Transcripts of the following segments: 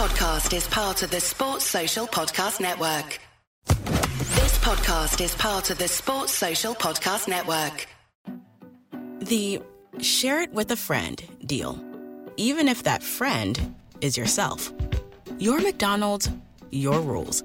Podcast is part of the Sports Social Podcast Network. This podcast is part of the Sports Social Podcast Network. The share it with a friend deal. Even if that friend is yourself. Your McDonald's, your rules.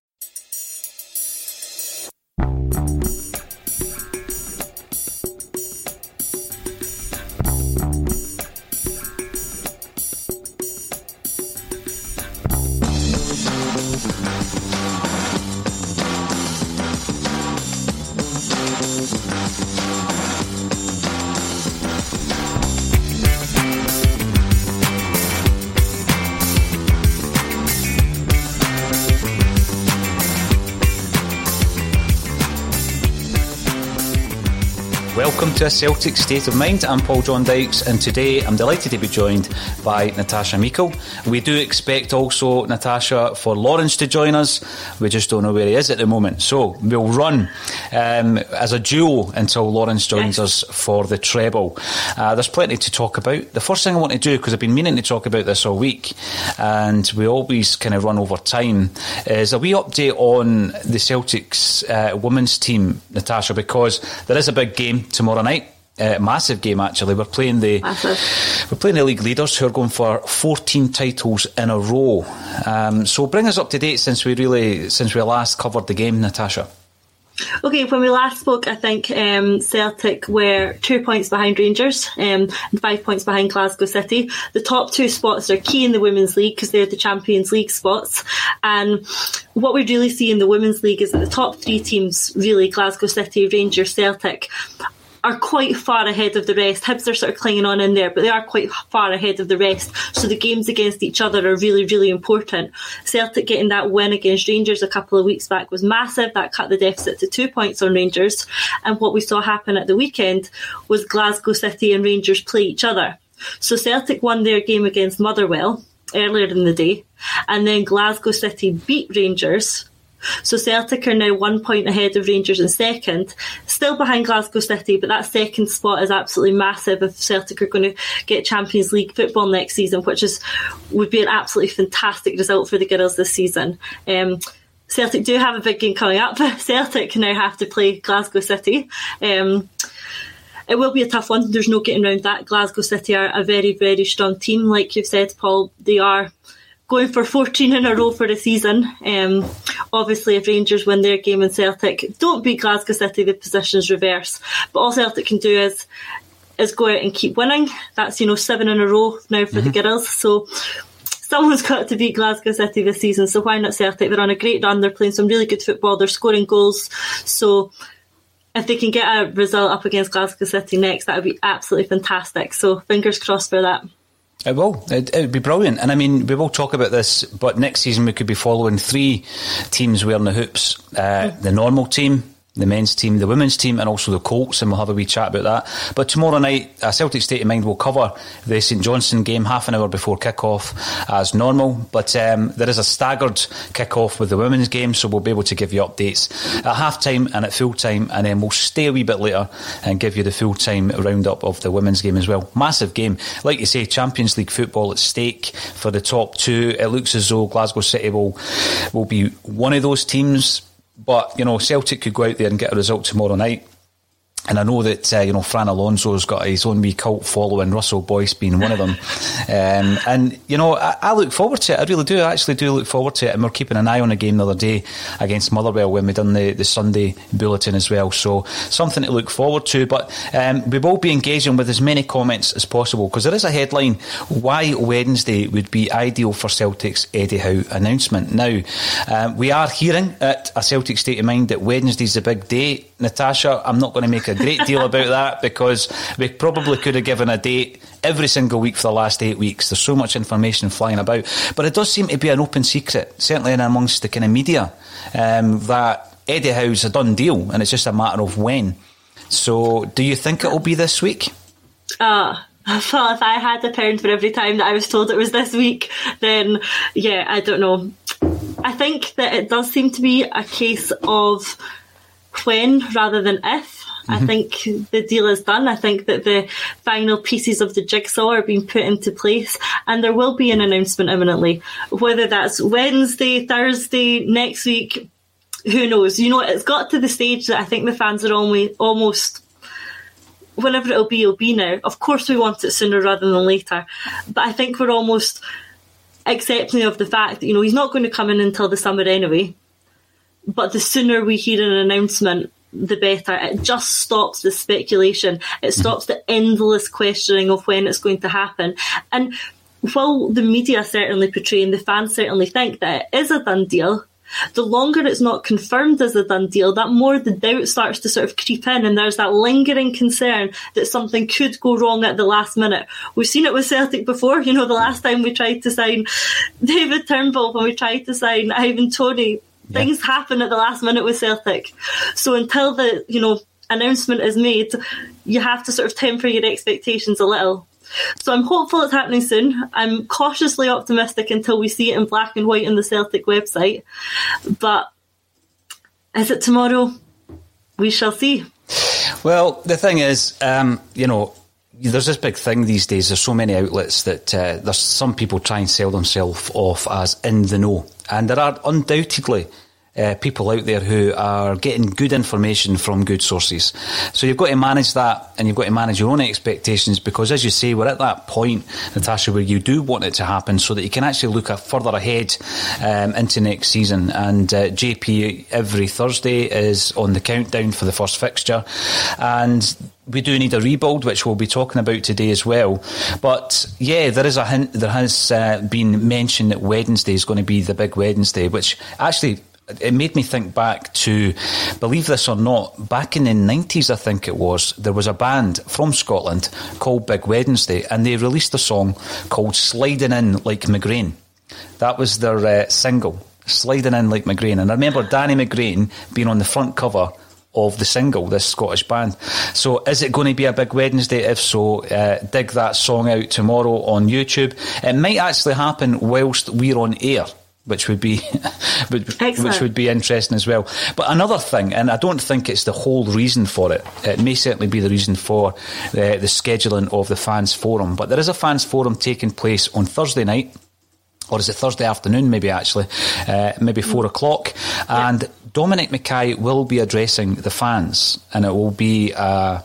To a Celtic State of Mind. I'm Paul John Dykes, and today I'm delighted to be joined by Natasha Meikle. We do expect also, Natasha, for Lawrence to join us. We just don't know where he is at the moment. So we'll run um, as a duo until Lawrence joins us for the treble. Uh, there's plenty to talk about. The first thing I want to do, because I've been meaning to talk about this all week, and we always kind of run over time, is a wee update on the Celtics uh, women's team, Natasha, because there is a big game tomorrow night. Uh, massive game actually. We're playing the Massive. we're playing the league leaders who are going for 14 titles in a row. Um, so bring us up to date since we really since we last covered the game, Natasha. Okay, when we last spoke, I think um, Celtic were two points behind Rangers um, and five points behind Glasgow City. The top two spots are key in the Women's League because they're the Champions League spots. And what we really see in the Women's League is that the top three teams, really Glasgow City, Rangers, Celtic, are quite far ahead of the rest. Hibs are sort of clinging on in there, but they are quite far ahead of the rest. So the games against each other are really, really important. Celtic getting that win against Rangers a couple of weeks back was massive. That cut the deficit to two points on Rangers. And what we saw happen at the weekend was Glasgow City and Rangers play each other. So Celtic won their game against Motherwell earlier in the day, and then Glasgow City beat Rangers. So Celtic are now one point ahead of Rangers in second, still behind Glasgow City, but that second spot is absolutely massive if Celtic are going to get Champions League football next season, which is would be an absolutely fantastic result for the girls this season. Um, Celtic do have a big game coming up. Celtic now have to play Glasgow City. Um, it will be a tough one. There's no getting around that. Glasgow City are a very, very strong team. Like you've said, Paul, they are going for 14 in a row for the season. Um, obviously, if Rangers win their game in Celtic, don't beat Glasgow City, the positions reverse. But all Celtic can do is is go out and keep winning. That's you know seven in a row now for the girls. So someone's got to beat Glasgow City this season. So why not Celtic? They're on a great run. They're playing some really good football. They're scoring goals. So if they can get a result up against Glasgow City next, that would be absolutely fantastic. So fingers crossed for that. It will. It, would be brilliant. And I mean, we will talk about this, but next season we could be following three teams wearing the hoops uh, the normal team, the men's team, the women's team, and also the Colts, and we'll have a wee chat about that. But tomorrow night, a Celtic State of Mind will cover the St Johnstone game half an hour before kick-off as normal. But um, there is a staggered kick-off with the women's game, so we'll be able to give you updates at half-time and at full-time, and then we'll stay a wee bit later and give you the full-time roundup of the women's game as well. Massive game. Like you say, Champions League football at stake for the top two. It looks as though Glasgow City will, will be one of those teams but, you know, Celtic could go out there and get a result tomorrow night and I know that uh, you know Fran Alonso's got his own wee cult following, Russell Boyce being one of them. um, and you know, I, I, look forward to it. I really do. I actually do look forward to it. And we're keeping an eye on the game the other day against Motherwell when we done the, the Sunday bulletin as well. So something to look forward to. But um, we will be engaging with as many comments as possible because there is a headline: Why Wednesday would be ideal for Celtic's Eddie Howe announcement. Now um, we are hearing at a Celtic State of Mind that Wednesday's a big day. Natasha, I'm not going to make a great deal about that because we probably could have given a date every single week for the last eight weeks. There's so much information flying about. But it does seem to be an open secret, certainly in amongst the kind of media, um, that Eddie Howe's a done deal and it's just a matter of when. So do you think it'll be this week? Ah. Uh. Well, if I had a pound for every time that I was told it was this week, then yeah, I don't know. I think that it does seem to be a case of when rather than if. I mm-hmm. think the deal is done. I think that the final pieces of the jigsaw are being put into place, and there will be an announcement imminently. Whether that's Wednesday, Thursday, next week, who knows? You know, it's got to the stage that I think the fans are almost, almost whenever it'll be, it'll be now. Of course, we want it sooner rather than later, but I think we're almost accepting of the fact that you know he's not going to come in until the summer anyway. But the sooner we hear an announcement, the better. It just stops the speculation. It mm-hmm. stops the endless questioning of when it's going to happen. And while the media certainly portray and the fans certainly think that it is a done deal, the longer it's not confirmed as a done deal, that more the doubt starts to sort of creep in, and there's that lingering concern that something could go wrong at the last minute. We've seen it with Celtic before. You know, the last time we tried to sign David Turnbull, when we tried to sign Ivan Toney, things happen at the last minute with Celtic. So until the you know announcement is made, you have to sort of temper your expectations a little. So I'm hopeful it's happening soon. I'm cautiously optimistic until we see it in black and white on the Celtic website. But is it tomorrow? We shall see. Well, the thing is, um, you know, there's this big thing these days. There's so many outlets that uh, there's some people try and sell themselves off as in the know, and there are undoubtedly uh, people out there who are getting good information from good sources. So you've got to manage that and you've got to manage your own expectations because, as you say, we're at that point, Natasha, where you do want it to happen so that you can actually look further ahead um, into next season. And uh, JP every Thursday is on the countdown for the first fixture. And we do need a rebuild, which we'll be talking about today as well. But yeah, there is a hint. There has uh, been mentioned that Wednesday is going to be the big Wednesday, which actually it made me think back to, believe this or not, back in the 90s, I think it was, there was a band from Scotland called Big Wednesday, and they released a song called Sliding In Like McGrain. That was their uh, single, Sliding In Like McGrain. And I remember Danny McGrain being on the front cover of the single, this Scottish band. So, is it going to be a big Wednesday? If so, uh, dig that song out tomorrow on YouTube. It might actually happen whilst we're on air which would be which would be interesting as well. But another thing, and I don't think it's the whole reason for it. It may certainly be the reason for the, the scheduling of the fans forum. But there is a fans forum taking place on Thursday night. Or is it Thursday afternoon, maybe actually, uh, maybe four o'clock? And Dominic McKay will be addressing the fans, and it will be uh,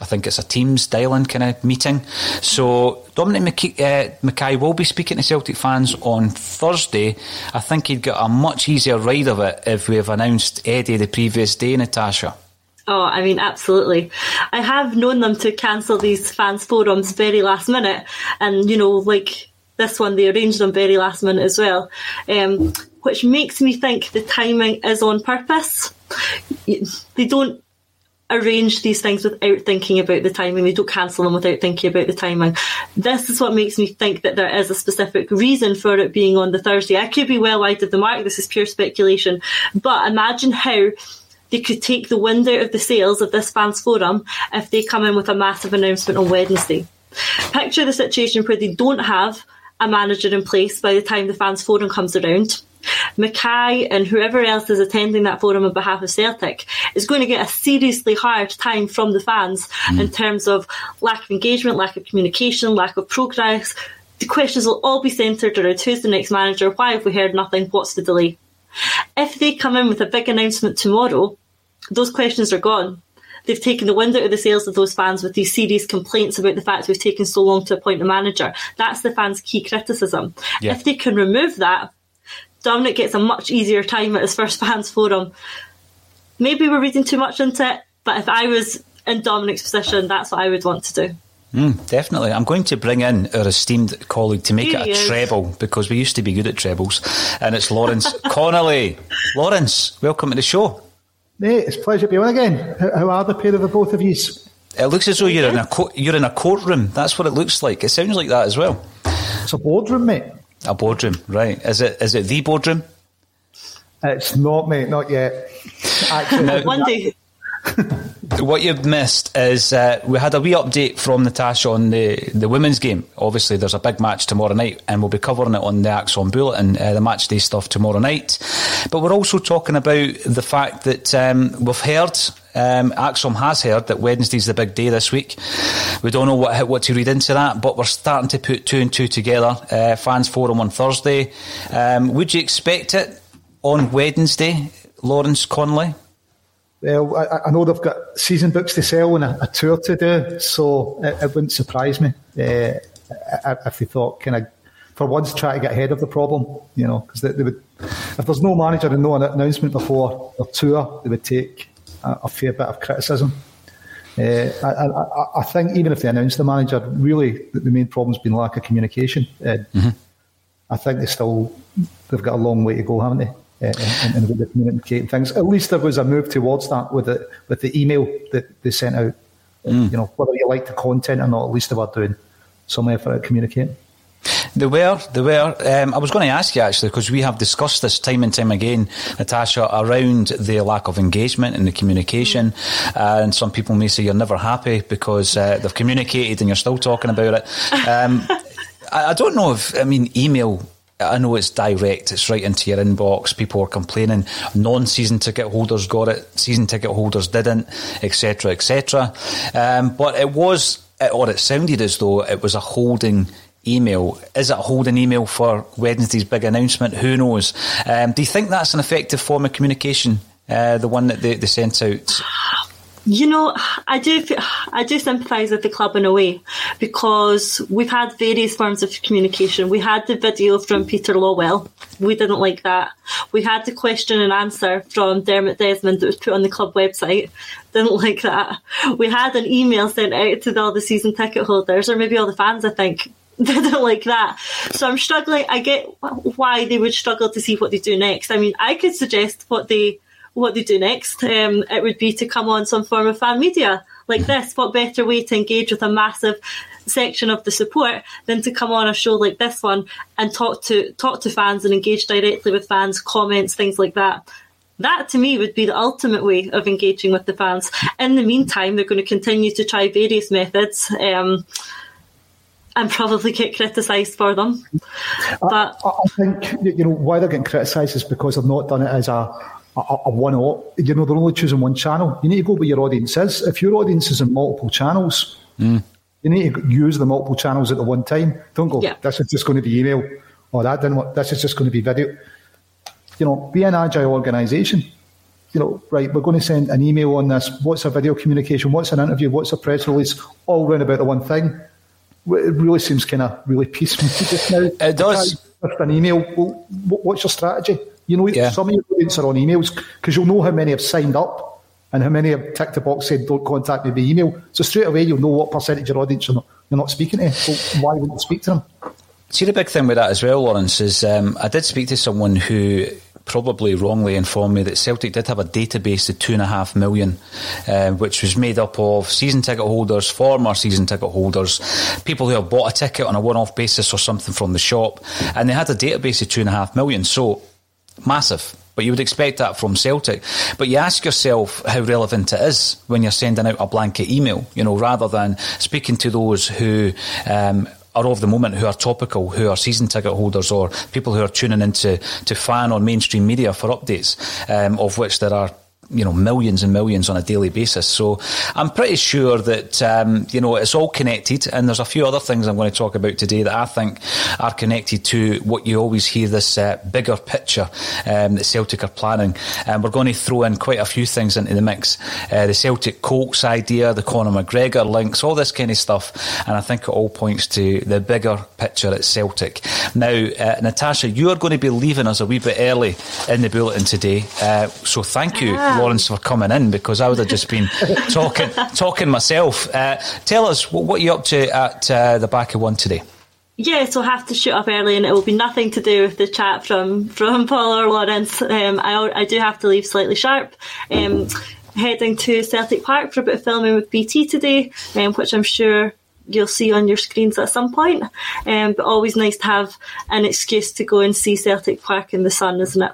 I think it's a Teams dial-in kind of meeting. So Dominic McKay, uh, McKay will be speaking to Celtic fans on Thursday. I think he'd get a much easier ride of it if we have announced Eddie the previous day, Natasha. Oh, I mean, absolutely. I have known them to cancel these fans forums very last minute, and you know, like this one, they arranged them very last minute as well, um, which makes me think the timing is on purpose. They don't arrange these things without thinking about the timing. They don't cancel them without thinking about the timing. This is what makes me think that there is a specific reason for it being on the Thursday. I could be well wide of the mark. This is pure speculation. But imagine how they could take the wind out of the sails of this fans forum if they come in with a massive announcement on Wednesday. Picture the situation where they don't have a manager in place by the time the fans forum comes around McKay and whoever else is attending that forum on behalf of Celtic is going to get a seriously hard time from the fans mm. in terms of lack of engagement, lack of communication, lack of progress. The questions will all be centred around who's the next manager, why have we heard nothing, what's the delay. If they come in with a big announcement tomorrow, those questions are gone. they've taken the wind out of the sails of those fans with these serious complaints about the fact we've taken so long to appoint a manager. That's the fans' key criticism. Yeah. If they can remove that, Dominic gets a much easier time at his first fans forum. Maybe we're reading too much into it, but if I was in Dominic's position, that's what I would want to do. Mm, definitely. I'm going to bring in our esteemed colleague to make Here it a treble because we used to be good at trebles. And it's Lawrence Connolly. Lawrence, welcome to the show. Mate, it's a pleasure to be on again. How are the pair of the both of you? It looks as though you're in a co- you're in a courtroom. That's what it looks like. It sounds like that as well. It's a boardroom, mate. A boardroom, right? Is it is it the boardroom? It's not, mate. Not yet. Actually, now, one day. what you've missed is uh, we had a wee update from Natasha on the, the women's game. Obviously, there's a big match tomorrow night, and we'll be covering it on the ACSOM Bulletin, uh, the match day stuff tomorrow night. But we're also talking about the fact that um, we've heard um, ACSOM has heard that Wednesday's the big day this week. We don't know what what to read into that, but we're starting to put two and two together. Uh, fans forum on Thursday. Um, would you expect it on Wednesday, Lawrence Connolly? Well, I, I, know they've got season books to sell and a, a tour to do, so it, it wouldn't surprise me uh, if they thought kind of for once try to get ahead of the problem, you know, because they, they, would if there's no manager and no announcement before the tour, they would take a, fair bit of criticism. Uh, I, I, I, think even if they announced the manager, really the main problem's been lack of communication. Uh, mm-hmm. I think they still they've got a long way to go, haven't they? uh, and, and the communicating things. At least there was a move towards that with the with the email that they sent out. Mm. You know, whether you like the content or not, at least they were doing some effort at communicating. They were, they were. Um, I was going to ask you actually because we have discussed this time and time again, Natasha, around the lack of engagement and the communication. Uh, and some people may say you're never happy because uh, they've communicated and you're still talking about it. Um, I, I don't know if I mean email I know it's direct, it's right into your inbox. People are complaining. Non season ticket holders got it, season ticket holders didn't, etc., etc. Um, but it was, or it sounded as though it was a holding email. Is it a holding email for Wednesday's big announcement? Who knows? Um, do you think that's an effective form of communication, uh, the one that they, they sent out? You know, I do, I do sympathise with the club in a way because we've had various forms of communication. We had the video from Peter Lawwell. We didn't like that. We had the question and answer from Dermot Desmond that was put on the club website. Didn't like that. We had an email sent out to all the season ticket holders, or maybe all the fans, I think, like that. So I'm struggling. I get why they would struggle to see what they do next. I mean, I could suggest what they what they do next. Um, it would be to come on some form of fan media like this. What better way to engage with a massive section of the support than to come on a show like this one and talk to talk to fans and engage directly with fans, comments, things like that. That to me would be the ultimate way of engaging with the fans. In the meantime, they're going to continue to try various methods. Um, and probably get criticised for them. But I, I, think you know why they're getting criticised is because they've not done it as a a, a one off. You know, they're only choosing one channel. You need to go where your audience is. If your audience is in multiple channels, mm. you need to use the multiple channels at the one time. Don't go, yeah. this is just going to be email, or that didn't work, this is just going to be video. You know, be an agile organisation. You know, right, we're going to send an email on this. What's a video communication? What's an interview? What's a press release? All round about the one thing. It really seems kind of really piecemeal just now. It does. An email, well, what's your strategy? You know, yeah. some of your audience are on emails because you'll know how many have signed up and how many have ticked the box saying don't contact me by email. So straight away you'll know what percentage of your audience you're not, you're not speaking to. So why wouldn't you speak to them? See, the big thing with that as well, Lawrence, is um, I did speak to someone who probably wrongly informed me that Celtic did have a database of two and a half million, uh, which was made up of season ticket holders, former season ticket holders, people who have bought a ticket on a one off basis or something from the shop, and they had a database of two and a half million. So massive. But you would expect that from Celtic. But you ask yourself how relevant it is when you're sending out a blanket email, you know, rather than speaking to those who um, are of the moment, who are topical, who are season ticket holders, or people who are tuning into to fan on mainstream media for updates, um, of which there are you know millions and millions on a daily basis. So I'm pretty sure that um, you know it's all connected, and there's a few other things I'm going to talk about today that I think are connected to what you always hear this uh, bigger picture um, that Celtic are planning. And we're going to throw in quite a few things into the mix: uh, the Celtic Colts idea, the Conor McGregor links, all this kind of stuff, and I think it all points to the bigger picture at Celtic. Now, uh, Natasha, you are going to be leaving us a wee bit early in the bulletin today, uh, so thank you, ah. Lawrence, for coming in because I would have just been talking talking myself. Uh, tell us what, what are you up to at uh, the back of one today. Yeah, so I have to shoot up early, and it will be nothing to do with the chat from from Paul or Lawrence. Um, I I do have to leave slightly sharp. Um, heading to Celtic Park for a bit of filming with BT today, um, which I'm sure you'll see on your screens at some point. Um, but always nice to have an excuse to go and see Celtic Park in the sun, isn't it?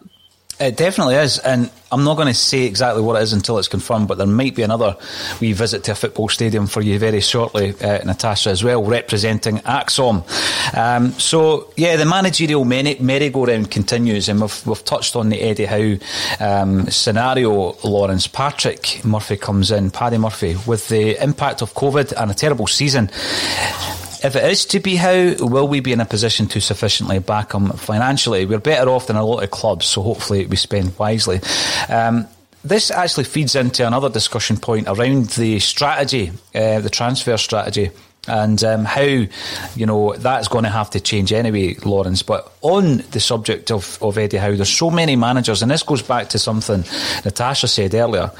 It definitely is, and I'm not going to say exactly what it is until it's confirmed. But there might be another wee visit to a football stadium for you very shortly, uh, Natasha, as well, representing ACSOM. Um, so yeah, the managerial merry-go-round continues, and we've, we've touched on the Eddie Howe um, scenario. Lawrence Patrick Murphy comes in, Paddy Murphy, with the impact of COVID and a terrible season. If it is to be Howe, will we be in a position to sufficiently back him financially? We're better off than a lot of clubs, so hopefully we spend wisely. Um, this actually feeds into another discussion point around the strategy, uh, the transfer strategy and um, how you know that's going to have to change anyway, Lawrence. But on the subject of, of Eddie Howe, there's so many managers, and this goes back to something Natasha said earlier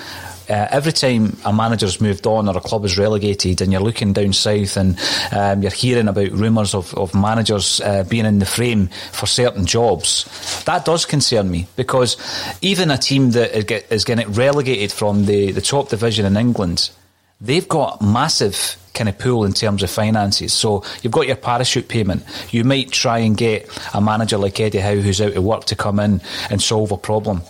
uh, every time a manager's moved on or a club is relegated and you're looking down south and um, you're hearing about rumours of, of managers uh, being in the frame for certain jobs, that does concern me because even a team that is getting relegated from the, the top division in England, they've got massive kind of pool in terms of finances. So you've got your parachute payment. You might try and get a manager like Eddie Howe who's out of work to come in and solve a problem.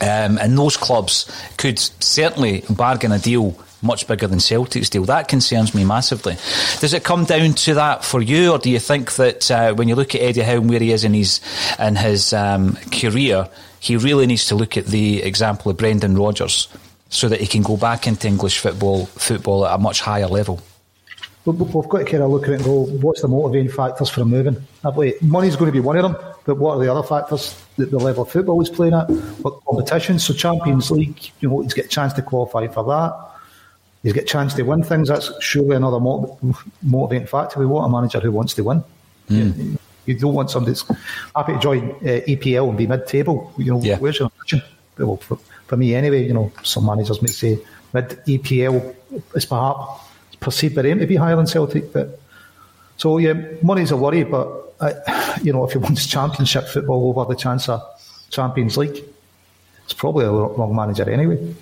Um, and those clubs could certainly bargain a deal much bigger than Celtic's deal. That concerns me massively. Does it come down to that for you, or do you think that uh, when you look at Eddie Howe and where he is in his in his um, career, he really needs to look at the example of Brendan Rodgers so that he can go back into English football football at a much higher level? We've got to kind of look at it and go, what's the motivating factors for him moving? Money's going to be one of them, but what are the other factors? The, the level of football he's playing at, what competition? So Champions League, you know, he's got a chance to qualify for that. He's got a chance to win things. That's surely another motivating factor. We want a manager who wants to win. Mm. You, don't want somebody that's happy to join uh, EPL and be mid-table. You know, yeah. where's your ambition? Well, for, for me anyway, you know, some managers may say mid-EPL is perhaps perceived by them to be higher than Celtic. But so yeah, money's a worry, but you know if he wants Championship football over the chance of Champions League, it's probably a wrong manager anyway.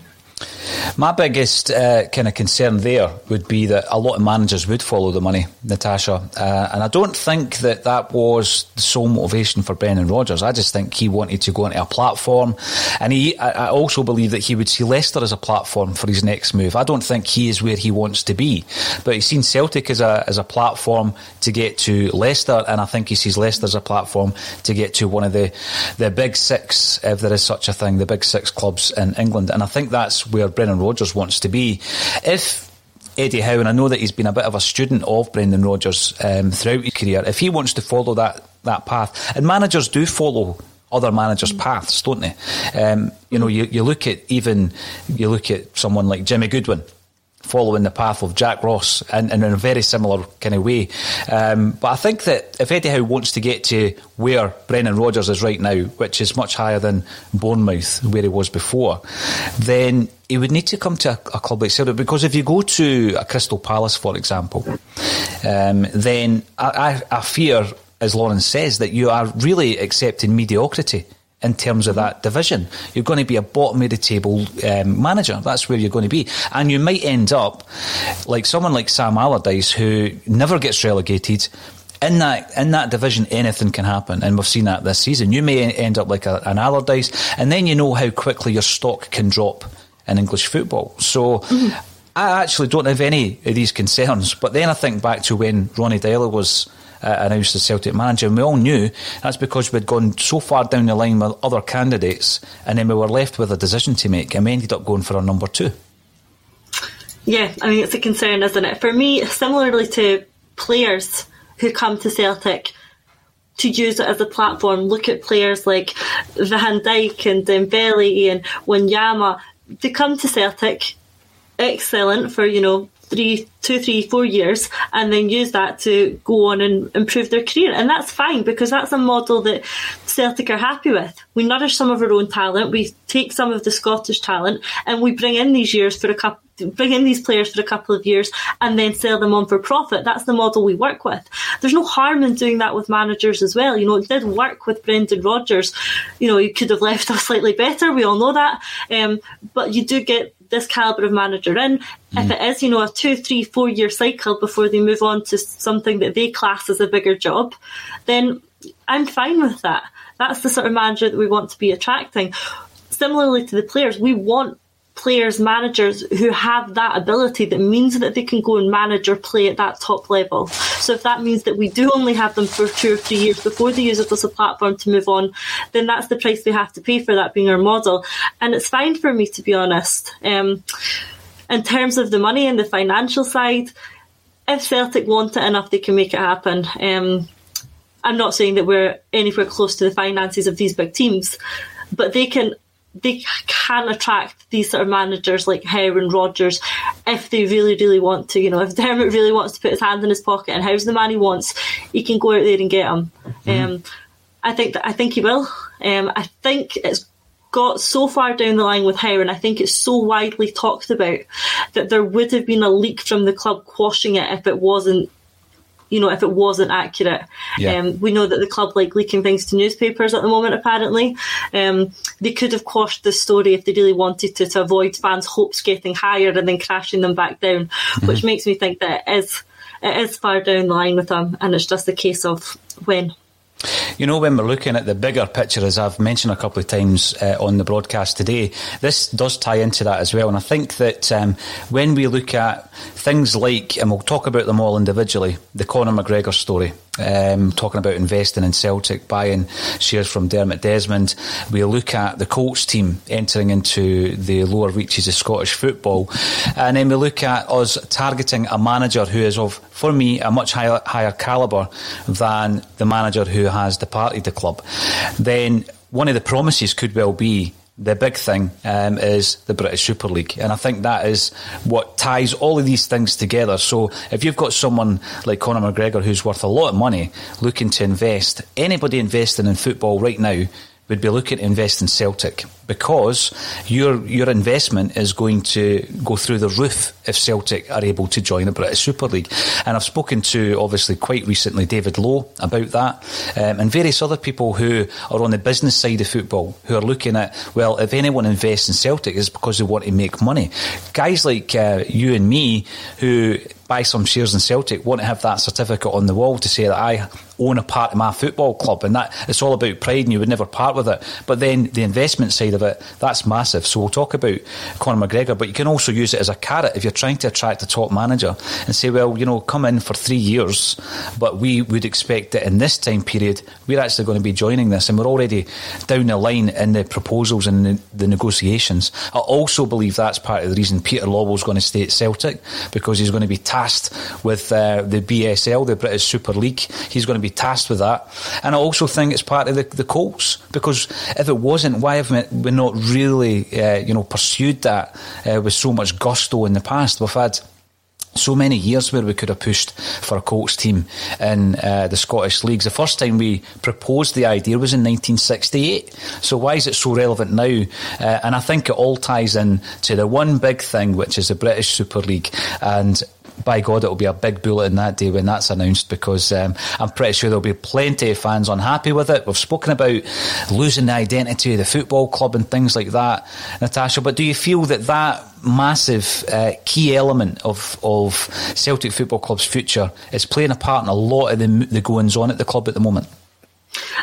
My biggest uh, kind of concern there would be that a lot of managers would follow the money, Natasha, uh, and I don't think that that was the sole motivation for Brendan Rodgers. I just think he wanted to go into a platform, and he. I also believe that he would see Leicester as a platform for his next move. I don't think he is where he wants to be, but he's seen Celtic as a as a platform to get to Leicester, and I think he sees Leicester as a platform to get to one of the the big six, if there is such a thing, the big six clubs in England, and I think that's where Brendan Rodgers wants to be. If Eddie Howe, and I know that he's been a bit of a student of Brendan Rodgers um, throughout his career, if he wants to follow that, that path, and managers do follow other managers' paths, don't they? Um, you know, you, you look at even you look at someone like Jimmy Goodwin following the path of Jack Ross and, in a very similar kind of way. Um, but I think that if Eddie Howe wants to get to where Brendan Rodgers is right now, which is much higher than Bournemouth, where he was before, then he would need to come to a, a club like Celtic because if you go to a Crystal Palace, for example, um, then I, I, I fear, as Lauren says, that you are really accepting mediocrity in terms of that division. You're going to be a bottom of the table um, manager. That's where you're going to be. And you might end up like someone like Sam Allardyce, who never gets relegated. In that in that division, anything can happen, and we've seen that this season. You may end up like a, an Allardyce, and then you know how quickly your stock can drop in English football. So. Mm-hmm. I actually don't have any of these concerns, but then I think back to when Ronnie Deila was uh, announced as Celtic manager, and we all knew that's because we'd gone so far down the line with other candidates, and then we were left with a decision to make, and we ended up going for our number two. Yeah, I mean, it's a concern, isn't it? For me, similarly to players who come to Celtic to use it as a platform, look at players like Van Dijk and Dembele and Wanyama. They come to Celtic, excellent for, you know, three, two, three, four years, and then use that to go on and improve their career. And that's fine because that's a model that Celtic are happy with. We nourish some of our own talent, we take some of the Scottish talent, and we bring in these years for a couple bring in these players for a couple of years and then sell them on for profit. That's the model we work with. There's no harm in doing that with managers as well. You know, it did work with Brendan Rodgers. You know, he could have left us slightly better. We all know that. Um, but you do get this caliber of manager in. Mm. If it is, you know, a two, three, four year cycle before they move on to something that they class as a bigger job, then I'm fine with that. That's the sort of manager that we want to be attracting. Similarly to the players, we want players, managers who have that ability that means that they can go and manage or play at that top level. So if that means that we do only have them for two or three years before they use it as a platform to move on, then that's the price we have to pay for that being our model. And it's fine for me to be honest. Um, in terms of the money and the financial side, if Celtic want it enough, they can make it happen. Um, I'm not saying that we're anywhere close to the finances of these big teams, but they can they can attract these sort of managers like Howe and Rodgers if they really, really want to. You know, if Dermot really wants to put his hand in his pocket and Howe's the man he wants, he can go out there and get him. Mm-hmm. Um, I think that I think he will. Um, I think it's got so far down the line with Howe, and I think it's so widely talked about that there would have been a leak from the club quashing it if it wasn't you know, if it wasn't accurate. Yeah. Um, we know that the club like leaking things to newspapers at the moment, apparently. Um, they could have quashed the story if they really wanted to, to avoid fans' hopes getting higher and then crashing them back down, mm-hmm. which makes me think that it is, it is far down the line with them, and it's just a case of when. You know, when we're looking at the bigger picture, as I've mentioned a couple of times uh, on the broadcast today, this does tie into that as well. And I think that um, when we look at things like, and we'll talk about them all individually, the Conor McGregor story, um, talking about investing in Celtic, buying shares from Dermot Desmond. We look at the Colts team entering into the lower reaches of Scottish football. And then we look at us targeting a manager who is of, for me, a much higher, higher calibre than the manager who has departed the club. Then one of the promises could well be the big thing um, is the British Super League. And I think that is what ties all of these things together. So if you've got someone like Conor McGregor who's worth a lot of money looking to invest, anybody investing in football right now would be looking to invest in Celtic because your your investment is going to go through the roof if Celtic are able to join the British Super League. And I've spoken to obviously quite recently David Lowe about that, um, and various other people who are on the business side of football who are looking at well, if anyone invests in Celtic, it's because they want to make money. Guys like uh, you and me who buy some shares in Celtic want to have that certificate on the wall to say that I own a part of my football club, and that it's all about pride, and you would never part with it. But then the investment side of it, that's massive. So we'll talk about Conor McGregor, but you can also use it as a carrot if you're trying to attract a top manager and say, well, you know, come in for three years, but we would expect that in this time period we're actually going to be joining this, and we're already down the line in the proposals and the, the negotiations. I also believe that's part of the reason Peter Lawwell's going to stay at Celtic because he's going to be tasked with uh, the BSL, the British Super League. He's going to be tasked with that. And I also think it's part of the, the Colts because if it wasn't, why have we not really, uh, you know, pursued that uh, with so much gusto in the past? We've had so many years where we could have pushed for a Colts team in uh, the Scottish leagues. The first time we proposed the idea was in 1968. So why is it so relevant now? Uh, and I think it all ties in to the one big thing, which is the British Super League. And by God, it'll be a big bulletin that day when that's announced because um, I'm pretty sure there'll be plenty of fans unhappy with it. We've spoken about losing the identity of the football club and things like that, Natasha. But do you feel that that massive uh, key element of, of Celtic Football Club's future is playing a part in a lot of the, the goings on at the club at the moment?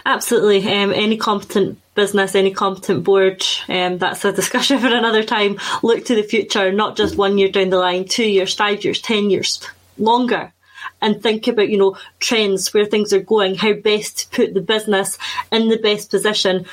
Absolutely. Um, any competent business, any competent board, um, that's a discussion for another time. Look to the future, not just one year down the line, two years, five years, ten years, longer. and think about, you know, trends, where things are going, how best to put the business in the best position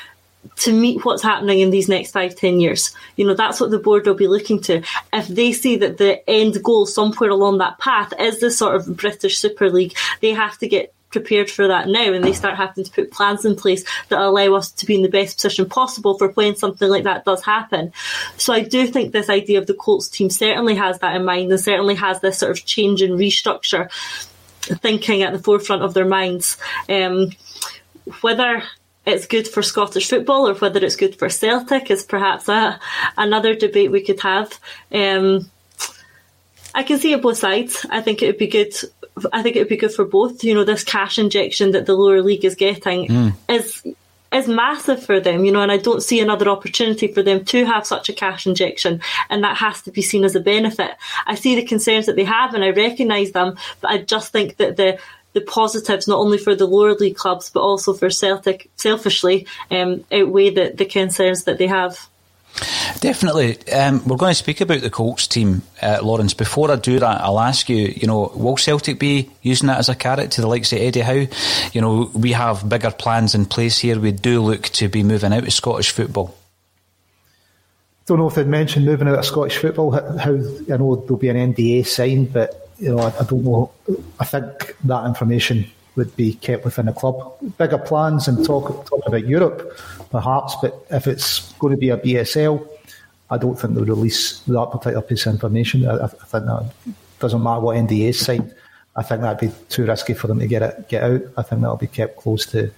to meet what's happening in these next five, ten years. You know, that's what the board will be looking to. If they see that the end goal somewhere along that path is the sort of British Super League, they have to get prepared for that now and they start having to put plans in place that allow us to be in the best position possible for when something like that does happen. So I do think this idea of the Colts team certainly has that in mind and certainly has this sort of change and restructure thinking at the forefront of their minds. Um, whether it's good for Scottish football or whether it's good for Celtic is perhaps a, another debate we could have. Um, I can see it both sides. I think it would be good. I think it would be good for both. You know, this cash injection that the lower league is getting mm. is is massive for them, you know, and I don't see another opportunity for them to have such a cash injection, and that has to be seen as a benefit. I see the concerns that they have, and I recognise them, but I just think that the the positives, not only for the lower league clubs, but also for Celtic, selfishly, um, outweigh the, the concerns that they have. Definitely. Um, we're going to speak about the Colts team, uh, Lawrence. Before I do that, I'll ask you, you know, will Celtic be using that as a carrot to the likes of Eddie Howe? You know, we have bigger plans in place here. We do look to be moving out of Scottish football. Don't know if they'd mentioned moving out of Scottish football. How I know there'll be an NDA signed, but you know, I, I don't know. I think that information would be kept within the club. Bigger plans and talk talk about Europe, perhaps, but if it's going to be a BSL, I don't think they'll release that particular piece of information. I, I think that doesn't matter what NDA is signed. I think that'd be too risky for them to get it get out. I think that'll be kept close to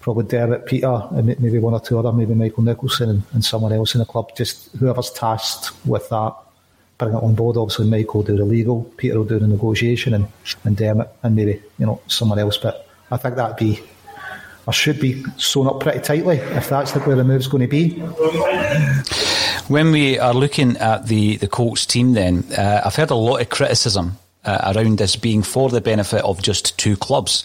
probably Dermot, Peter, and maybe one or two other, maybe Michael Nicholson and, and someone else in the club. Just whoever's tasked with that bring it on board. Obviously, Michael will do the legal, Peter will do the negotiation, and, and Dermot, and maybe you know someone else. But I think that'd be, or should be sewn up pretty tightly if that's the, where the move's going to be. When we are looking at the the Colts team, then uh, I've heard a lot of criticism uh, around this being for the benefit of just two clubs.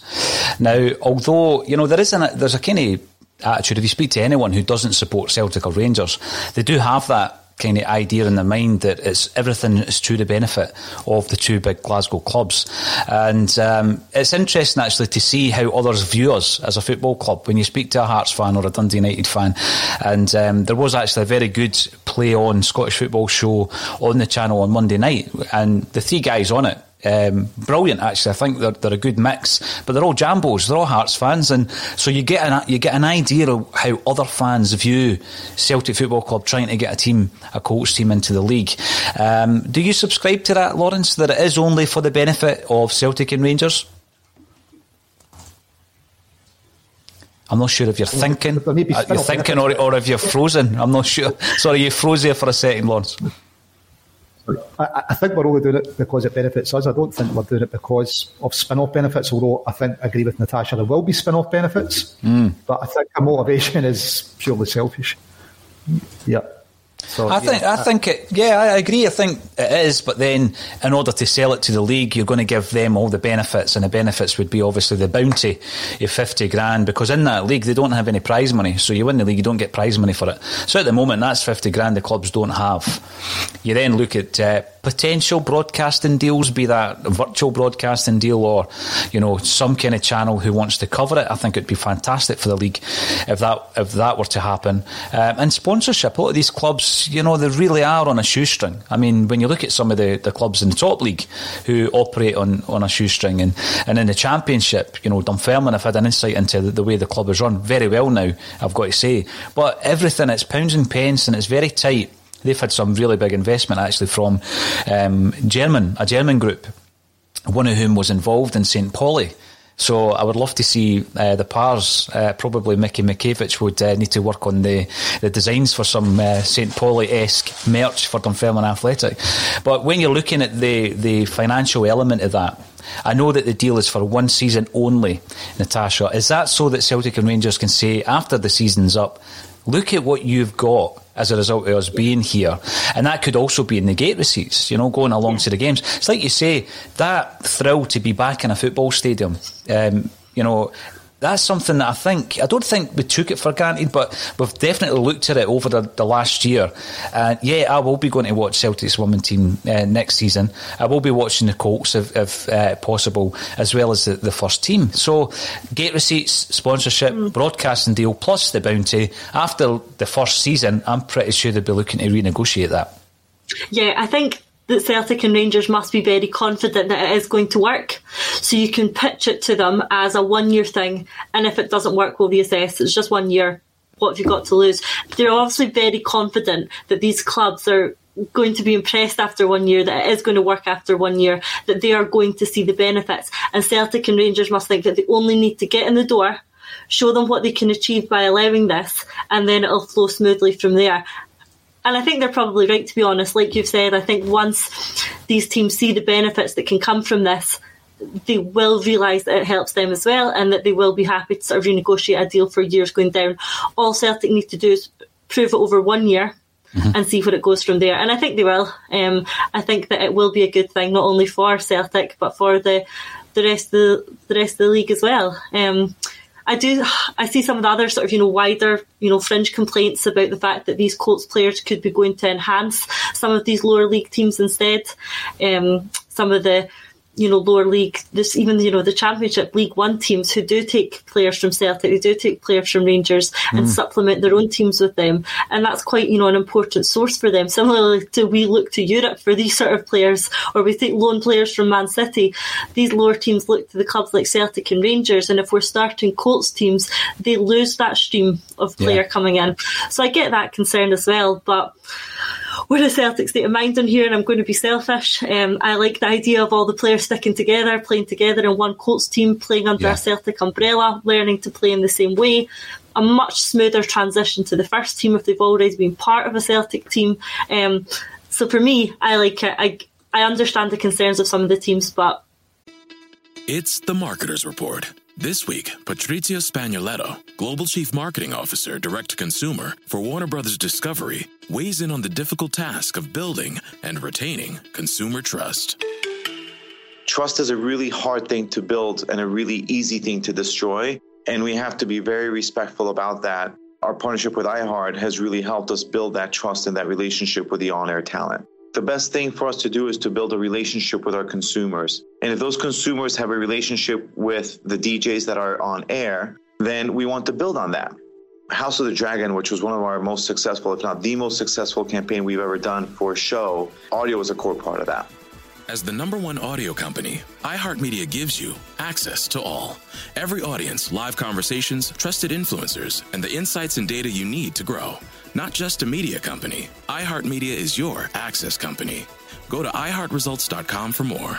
Now, although you know there is an, there's a kind of attitude. If you speak to anyone who doesn't support Celtic or Rangers, they do have that kind of idea in the mind that it's everything is to the benefit of the two big Glasgow clubs. And um, it's interesting actually to see how others view us as a football club when you speak to a Hearts fan or a Dundee United fan. And um, there was actually a very good play on Scottish football show on the channel on Monday night, and the three guys on it um, brilliant, actually. I think they're, they're a good mix, but they're all Jambos. They're all Hearts fans, and so you get an you get an idea of how other fans view Celtic Football Club trying to get a team, a Colts team, into the league. Um, do you subscribe to that, Lawrence? That it is only for the benefit of Celtic and Rangers? I'm not sure if you're thinking, uh, you're thinking, or, or if you're frozen. I'm not sure. Sorry, you froze there for a second, Lawrence. I, I, think we're only doing it because it benefits us. I don't think we're doing it because of spin off benefits, although I think I agree with Natasha, there will be spin off benefits. Mm. But I think our motivation is purely selfish. Yeah. So, I think I think it. Yeah, I agree. I think it is. But then, in order to sell it to the league, you're going to give them all the benefits, and the benefits would be obviously the bounty of fifty grand. Because in that league, they don't have any prize money. So you win the league, you don't get prize money for it. So at the moment, that's fifty grand the clubs don't have. You then look at uh, potential broadcasting deals, be that a virtual broadcasting deal or you know some kind of channel who wants to cover it. I think it'd be fantastic for the league if that if that were to happen. Um, and sponsorship, a lot of these clubs, you know, they really are on a shoestring. I mean, when you look at some of the, the clubs in the top league who operate on, on a shoestring, and, and in the championship, you know, Dunfermline have had an insight into the, the way the club is run very well now. I've got to say, but everything it's pounds and pence, and it's very tight They've had some really big investment actually from um, German, a German group, one of whom was involved in St. Pauli. So I would love to see uh, the pars. Uh, probably Mickey Mikiewicz would uh, need to work on the, the designs for some uh, St Pauli esque merch for Dunfermline Athletic. But when you're looking at the the financial element of that, I know that the deal is for one season only. Natasha, is that so that Celtic and Rangers can say after the season's up, look at what you've got as a result of us being here. And that could also be in the gate receipts, you know, going along to the games. It's like you say, that thrill to be back in a football stadium, um, you know, that's something that I think I don't think we took it for granted, but we've definitely looked at it over the, the last year. And yeah, I will be going to watch Celtic's women team uh, next season. I will be watching the Colts if, if uh, possible, as well as the, the, first team. So, gate receipts, sponsorship, mm. broadcasting deal, plus the bounty. After the first season, I'm pretty sure they'll be looking to renegotiate that. Yeah, I think that Celtic and Rangers must be very confident that it is going to work. So you can pitch it to them as a one year thing, and if it doesn't work, we'll reassess. It's just one year. What have you got to lose? They're obviously very confident that these clubs are going to be impressed after one year, that it is going to work after one year, that they are going to see the benefits. And Celtic and Rangers must think that they only need to get in the door, show them what they can achieve by allowing this, and then it'll flow smoothly from there. And I think they're probably right, to be honest. Like you've said, I think once these teams see the benefits that can come from this, they will realise that it helps them as well and that they will be happy to sort of renegotiate a deal for years going down. All Celtic need to do is prove it over one year mm-hmm. and see where it goes from there. And I think they will. Um, I think that it will be a good thing, not only for Celtic, but for the the rest of the, the rest of the league as well. Um, I do. I see some of the other sort of you know wider you know fringe complaints about the fact that these Colts players could be going to enhance some of these lower league teams instead. Um, some of the you know, lower league, this even, you know, the championship League One teams who do take players from Celtic, who do take players from Rangers and mm. supplement their own teams with them. And that's quite, you know, an important source for them. Similarly to we look to Europe for these sort of players, or we take loan players from Man City. These lower teams look to the clubs like Celtic and Rangers. And if we're starting Colts teams, they lose that stream of player yeah. coming in. So I get that concern as well. But we're a Celtic state of mind in here, and I'm going to be selfish. Um, I like the idea of all the players sticking together, playing together in one Colts team, playing under yeah. a Celtic umbrella, learning to play in the same way. A much smoother transition to the first team if they've already been part of a Celtic team. Um, so for me, I like it. I, I understand the concerns of some of the teams, but. It's the Marketer's Report this week, Patrizio Spagnoletto, Global Chief Marketing Officer, Direct to Consumer for Warner Brothers Discovery, weighs in on the difficult task of building and retaining consumer trust. Trust is a really hard thing to build and a really easy thing to destroy, and we have to be very respectful about that. Our partnership with iHeart has really helped us build that trust and that relationship with the on air talent the best thing for us to do is to build a relationship with our consumers. And if those consumers have a relationship with the DJs that are on air, then we want to build on that. House of the Dragon, which was one of our most successful, if not the most successful campaign we've ever done for a show, audio was a core part of that. As the number one audio company, iHeartMedia gives you access to all. Every audience, live conversations, trusted influencers, and the insights and data you need to grow. Not just a media company, iHeartMedia is your access company. Go to iHeartResults.com for more.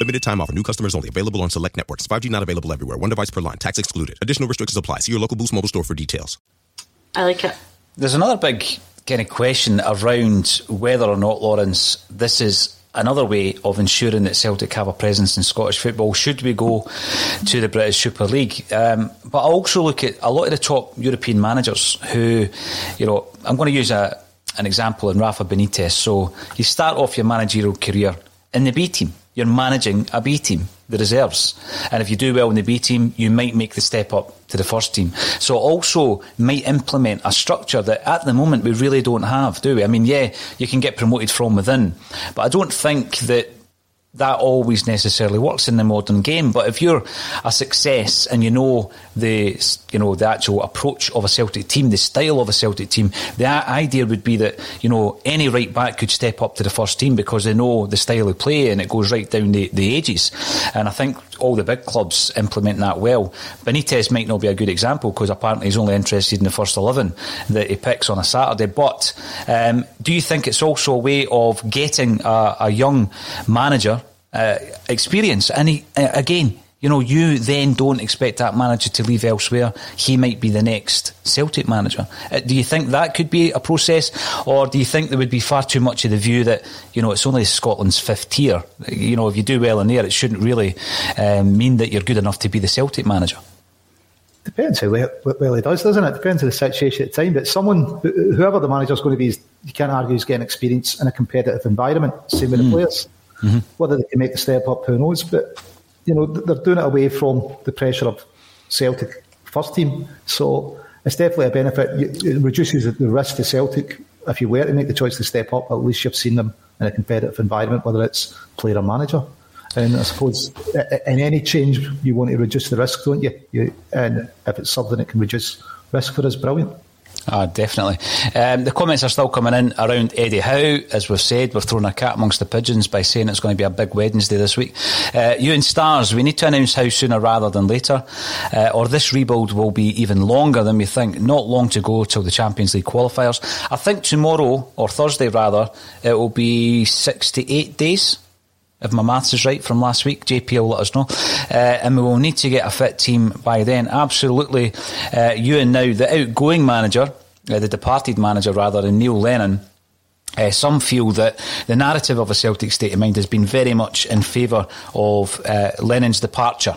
Limited time offer. New customers only. Available on select networks. 5G not available everywhere. One device per line. Tax excluded. Additional restrictions apply. See your local Boost Mobile store for details. I like it. There's another big kind of question around whether or not, Lawrence, this is another way of ensuring that Celtic have a presence in Scottish football should we go to the British Super League. Um, but I also look at a lot of the top European managers who, you know, I'm going to use a an example in Rafa Benitez. So you start off your managerial career in the B team. You're managing a B team, the reserves. And if you do well in the B team, you might make the step up to the first team. So also might implement a structure that at the moment we really don't have, do we? I mean, yeah, you can get promoted from within, but I don't think that that always necessarily works in the modern game. But if you're a success and you know the you know the actual approach of a Celtic team, the style of a Celtic team, the idea would be that you know any right back could step up to the first team because they know the style of play and it goes right down the, the ages. And I think all the big clubs implement that well. Benitez might not be a good example because apparently he's only interested in the first eleven that he picks on a Saturday. But um, do you think it's also a way of getting a, a young manager uh, experience. And he, uh, again, you know, you then don't expect that manager to leave elsewhere. He might be the next Celtic manager. Uh, do you think that could be a process, or do you think there would be far too much of the view that you know it's only Scotland's fifth tier? You know, if you do well in there, it shouldn't really um, mean that you're good enough to be the Celtic manager. Depends how well, well he does, doesn't it? Depends on the situation at the time. But someone, whoever the manager's going to be, you can't argue he's getting experience in a competitive environment. Same with mm. the players. Mm-hmm. Whether they can make the step up, who knows? But you know, they're doing it away from the pressure of Celtic first team. So it's definitely a benefit. It reduces the risk to Celtic if you were to make the choice to step up. At least you've seen them in a competitive environment, whether it's player or manager. And I suppose in any change, you want to reduce the risk, don't you? you and if it's something that can reduce risk for us, brilliant. Ah, definitely. Um, the comments are still coming in around Eddie Howe. As we've said, we've thrown a cat amongst the pigeons by saying it's going to be a big Wednesday this week. Uh, you and Stars, we need to announce Howe sooner rather than later, uh, or this rebuild will be even longer than we think. Not long to go till the Champions League qualifiers. I think tomorrow, or Thursday rather, it will be six to eight days if my maths is right from last week. JP will let us know. Uh, and we will need to get a fit team by then. Absolutely. Uh, and now, the outgoing manager, uh, the departed manager rather, Neil Lennon uh, some feel that the narrative of a Celtic state of mind has been very much in favour of uh, Lennon's departure.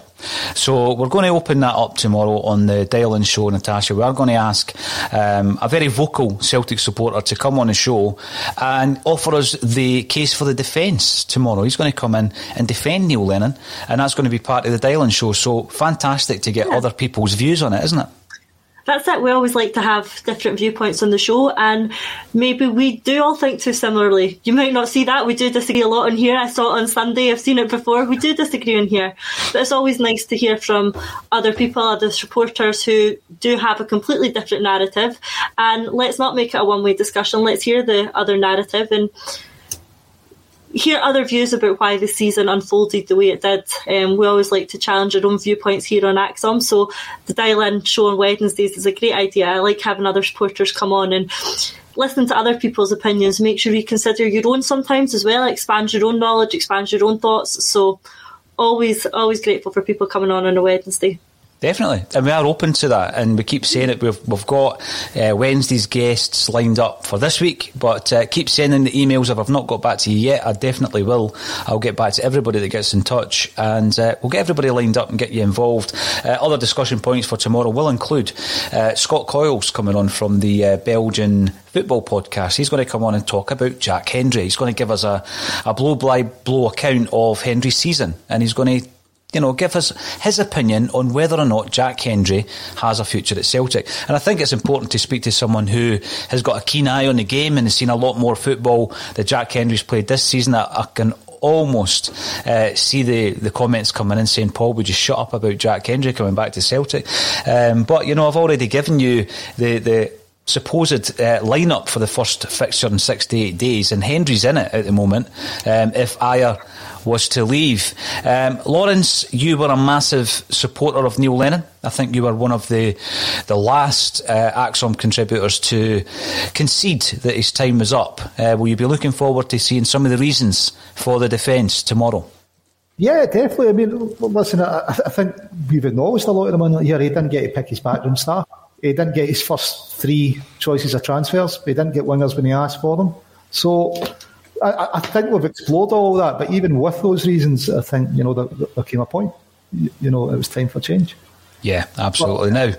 So we're going to open that up tomorrow on the Dial In show, Natasha. We are going to ask um, a very vocal Celtic supporter to come on the show and offer us the case for the defence tomorrow. He's going to come in and defend Neil Lennon, and that's going to be part of the Dial In show. So fantastic to get yeah. other people's views on it, isn't it? That's it. We always like to have different viewpoints on the show, and maybe we do all think too similarly. You might not see that. We do disagree a lot on here. I saw it on Sunday. I've seen it before. We do disagree on here, but it's always nice to hear from other people, other supporters who do have a completely different narrative. And let's not make it a one-way discussion. Let's hear the other narrative and hear other views about why the season unfolded the way it did. Um, we always like to challenge our own viewpoints here on ACSOM, so the dial in show on Wednesdays is a great idea. I like having other supporters come on and listen to other people's opinions. Make sure you consider your own sometimes as well. Expand your own knowledge, expand your own thoughts. So always, always grateful for people coming on on a Wednesday. Definitely, and we are open to that, and we keep saying it. We've we've got uh, Wednesday's guests lined up for this week, but uh, keep sending the emails. If I've not got back to you yet, I definitely will. I'll get back to everybody that gets in touch, and uh, we'll get everybody lined up and get you involved. Uh, other discussion points for tomorrow will include uh, Scott Coyles coming on from the uh, Belgian football podcast. He's going to come on and talk about Jack Hendry. He's going to give us a, a blow by blow account of Hendry's season, and he's going to you know, give us his opinion on whether or not Jack Hendry has a future at Celtic. And I think it's important to speak to someone who has got a keen eye on the game and has seen a lot more football that Jack Hendry's played this season. I, I can almost uh, see the, the comments coming in saying, Paul, would you shut up about Jack Hendry coming back to Celtic? Um, but, you know, I've already given you the, the supposed uh, lineup for the first fixture in 68 days, and Hendry's in it at the moment. Um, if Ajer was to leave. Um, Lawrence, you were a massive supporter of Neil Lennon. I think you were one of the the last uh, contributors to concede that his time was up. Uh, will you be looking forward to seeing some of the reasons for the defence tomorrow? Yeah, definitely. I mean, listen, I, I think we've acknowledged a lot of the money here. He didn't get to pick his backroom staff. He didn't get his first three choices of transfers. He didn't get wingers when he asked for them. So I, I, think we've explored all that, but even with those reasons, I think you know there, there came a point. You, you know, it was time for change. Yeah, absolutely. But, now,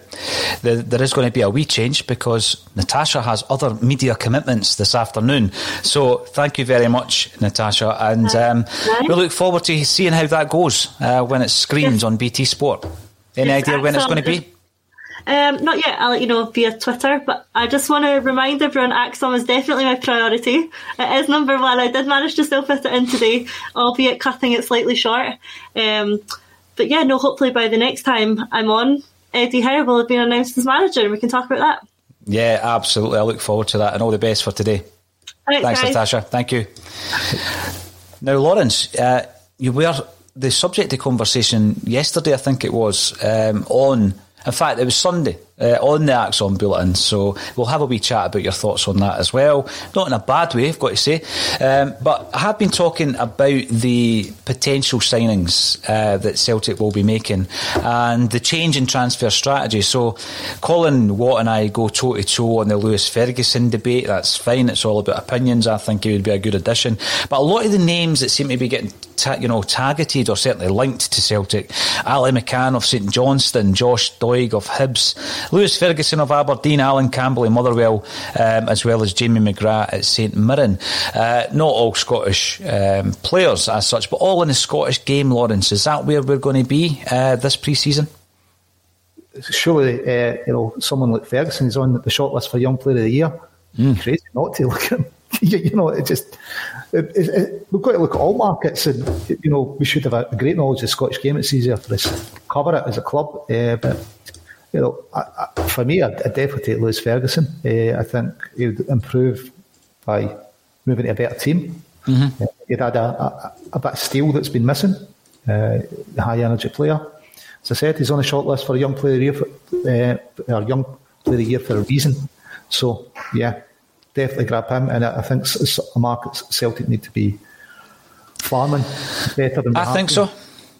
there, there is going to be a wee change because Natasha has other media commitments this afternoon. So, thank you very much, Natasha, and um, we look forward to seeing how that goes uh, when it screens yes. on BT Sport. Any yes, idea when it's going to be? Um, not yet. I'll let you know via Twitter. But I just want to remind everyone, ACSOM is definitely my priority. It is number one. I did manage to still fit it in today, albeit cutting it slightly short. Um, but yeah, no. Hopefully by the next time I'm on, Eddie Howe will have been announced as manager, and we can talk about that. Yeah, absolutely. I look forward to that, and all the best for today. Thanks, Thanks Natasha. Thank you. Now, Lawrence, uh, you were the subject of conversation yesterday. I think it was um, on in fact, it was Sunday uh, on the ACSOM Bulletin. So we'll have a wee chat about your thoughts on that as well. Not in a bad way, I've got to say. Um, but I have been talking about the potential signings uh, that Celtic will be making and the change in transfer strategy. So Colin Watt and I go toe to toe on the Lewis Ferguson debate. That's fine. It's all about opinions. I think he would be a good addition. But a lot of the names that seem to be getting ta- you know targeted or certainly linked to Celtic, Ali McCann of St Johnstone, Josh Doig of Hibs, Lewis Ferguson of Aberdeen, Alan Campbell of Motherwell, um, as well as Jamie McGrath at St Mirren. Uh, not all Scottish um, players as such, but all in the Scottish game. Lawrence, is that where we're going to be uh, this pre-season? Surely, uh, you know, someone like Ferguson is on the shortlist for Young Player of the Year. Mm. Crazy not to look at him. you know, it just it, it, it, we've got to look at all markets, and you know, we should have a, great knowledge of the Scottish game. It's easier for us to cover it as a club, uh, but you know, I, I, for me, I'd, I'd, definitely take Lewis Ferguson. Uh, I think he would improve by moving to a better team. Mm-hmm. Uh, he'd had a, a, a, bit of steel that's been missing. Uh, the high energy player. As I said, he's on the short list for a young player of the year, for, uh, or young player of the year for a reason. So yeah, definitely grab him. And I, I think it's a market Celtic need to be farming better than I think so.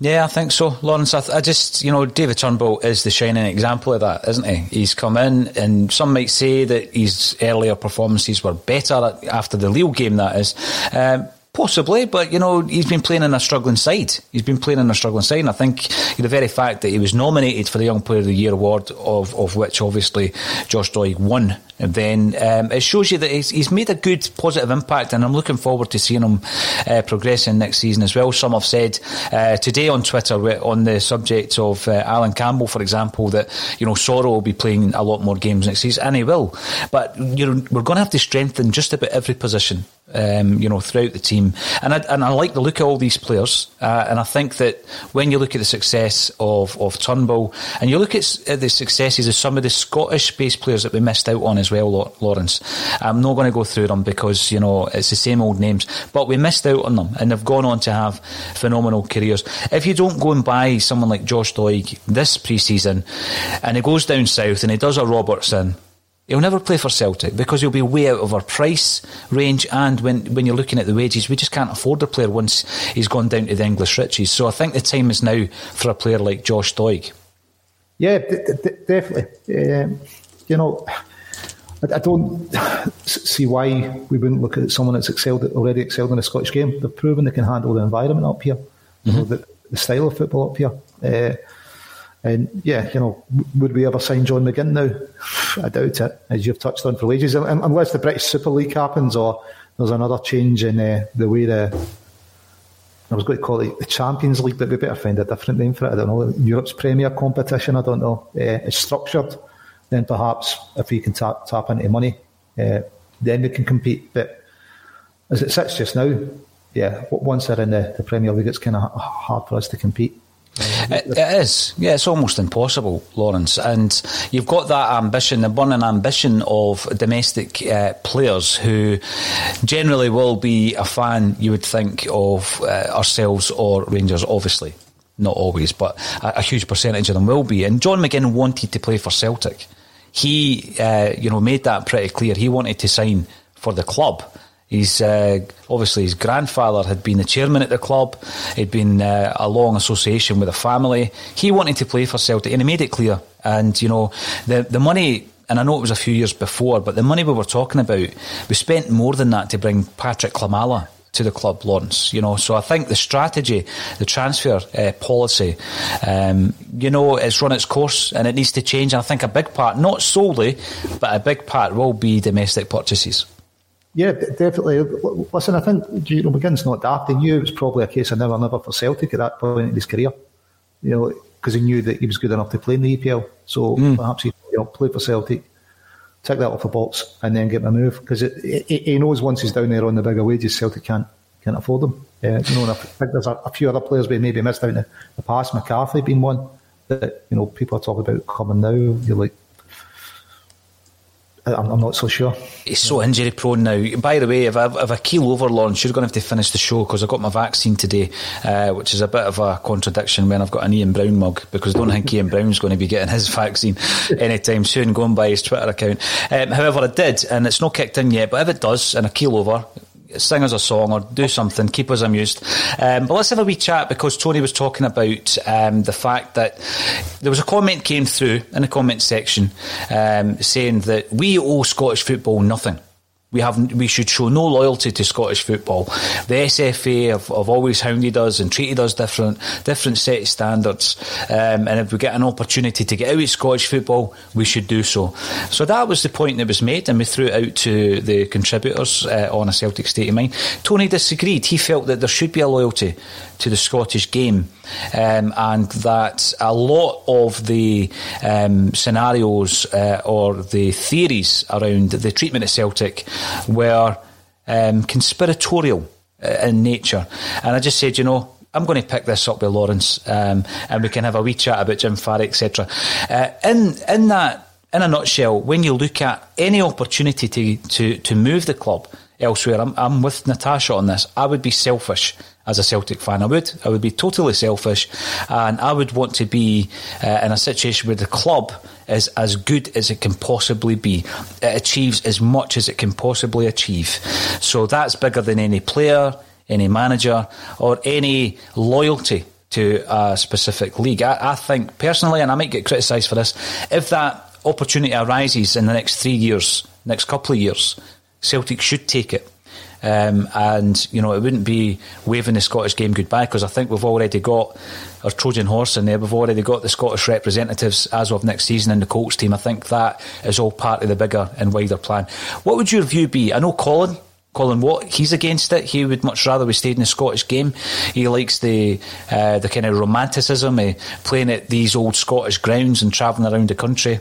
Yeah, I think so, Lawrence. I, th- I, just, you know, David Turnbull is the shining example of that, isn't he? He's come in, and some might say that his earlier performances were better after the Lille game. That is, um, Possibly, but you know he's been playing in a struggling side. He's been playing in a struggling side, and I think the very fact that he was nominated for the Young Player of the Year award, of of which obviously Josh Doig won, then um, it shows you that he's, he's, made a good positive impact, and I'm looking forward to seeing him uh, progressing next season as well. Some have said uh, today on Twitter on the subject of uh, Alan Campbell, for example, that you know Soro will be playing a lot more games next season, and he will. But you know we're going to have to strengthen just about every position um, you know, throughout the team. And I, and I like the look of all these players. Uh, and I think that when you look at the success of, of Turnbull and you look at, at the successes of some of the Scottish based players that we missed out on as well, Lawrence, I'm not going to go through them because, you know, it's the same old names, but we missed out on them and they've gone on to have phenomenal careers. If you don't go and buy someone like Josh Doig this pre season and he goes down south and he does a Robertson, He'll never play for Celtic because he'll be way out of our price range. And when, when you're looking at the wages, we just can't afford a player once he's gone down to the English riches. So I think the time is now for a player like Josh Doig. Yeah, d- d- definitely. Um, you know, I, I, don't see why we wouldn't look at someone that's excelled already excelled in the Scottish game. They've proven they can handle the environment up here, mm-hmm. you know, the, the, style of football up here. Uh, and yeah, you know, would we ever sign John McGinn now? I doubt it, as you've touched on for wages, unless the British Super League happens or there's another change in uh, the way the. I was going to call it the Champions League, but we better find a different name for it. I don't know. Europe's Premier competition, I don't know. Uh, it's structured. Then perhaps if we can tap, tap into money, uh, then we can compete. But as it sits just now, yeah, once they're in the, the Premier League, it's kind of hard for us to compete. It, it is. Yeah, it's almost impossible, Lawrence. And you've got that ambition, the burning ambition of domestic uh, players who generally will be a fan, you would think, of uh, ourselves or Rangers, obviously. Not always, but a, a, huge percentage of them will be. And John McGinn wanted to play for Celtic. He, uh, you know, made that pretty clear. He wanted to sign for the club. He's uh, obviously his grandfather had been the chairman at the club. He'd been uh, a long association with the family. He wanted to play for Celtic, and he made it clear. And you know, the the money. And I know it was a few years before, but the money we were talking about, we spent more than that to bring Patrick Klimala to the club, Lawrence. You know, so I think the strategy, the transfer uh, policy, um, you know, it's run its course and it needs to change. And I think a big part, not solely, but a big part will be domestic purchases. Yeah, definitely. Listen, I think you know McGinn's not daft. He knew it was probably a case of never, never for Celtic at that point in his career. You know, because he knew that he was good enough to play in the EPL. So mm. perhaps he you know, play for Celtic, take that off the box, and then get a move. Because he knows once he's down there on the bigger wages, Celtic can't can't afford them. Uh, you know, and I think there's a, a, few other players we maybe missed out in the, the past. McCarthy being one that you know people are talking about coming now. You're like I'm, I'm not so sure. He's so injury prone now. By the way, if I have a keel over launch, you're going to have to finish the show because I got my vaccine today, uh, which is a bit of a contradiction when I've got an Ian Brown mug because I don't think Ian Brown's going to be getting his vaccine anytime soon, going by his Twitter account. Um, however, I did, and it's not kicked in yet, but if it does, and a keel over, sing us a song or do something, keep us amused. Um, but let's have a wee chat because Tony was talking about um, the fact that there was a comment came through in the comment section um, saying that we owe Scottish football nothing. We have we should show no loyalty to Scottish football. The SFA have, have always hounded us and treated us different, different set of standards. Um, and if we get an opportunity to get out of Scottish football, we should do so. So that was the point that was made, and we threw it out to the contributors uh, on a Celtic State of Mind. Tony disagreed. He felt that there should be a loyalty to the Scottish game, um, and that a lot of the um, scenarios uh, or the theories around the treatment of Celtic were um, conspiratorial uh, in nature. And I just said, you know, I'm going to pick this up with Lawrence, um, and we can have a wee chat about Jim Farry, etc. Uh, in in that, in a nutshell, when you look at any opportunity to to, to move the club elsewhere, I'm, I'm with Natasha on this. I would be selfish as a Celtic fan. I would. I would be totally selfish, and I would want to be uh, in a situation where the club is as good as it can possibly be. It achieves as much as it can possibly achieve. So that's bigger than any player, any manager, or any loyalty to a specific league. I, I think personally, and I might get criticised for this, if that opportunity arises in the next three years, next couple of years, Celtic should take it. Um, and you know it wouldn't be waving the Scottish game goodbye because I think we've already got our Trojan horse in there. We've already got the Scottish representatives as of next season in the Colts team. I think that is all part of the bigger and wider plan. What would your view be? I know Colin. Colin Watt, he's against it. He would much rather we stayed in the Scottish game. He likes the uh, the kind of romanticism of playing at these old Scottish grounds and travelling around the country.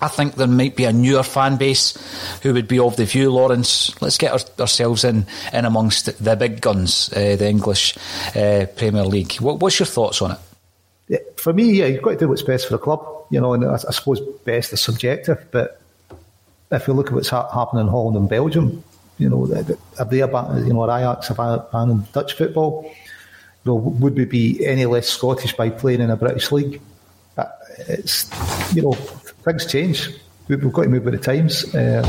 I think there might be a newer fan base who would be of the view, Lawrence. Let's get our, ourselves in, in amongst the big guns, uh, the English uh, Premier League. What, what's your thoughts on it? For me, yeah, you've got to do what's best for the club. You know, and I, I suppose best is subjective, but if you look at what's ha- happening in Holland and Belgium, you know, have they abandoned, you know, Ajax have abandoned Dutch football? You know, would we be any less Scottish by playing in a British league? It's, you know, things change. We've got to move with the times. Uh,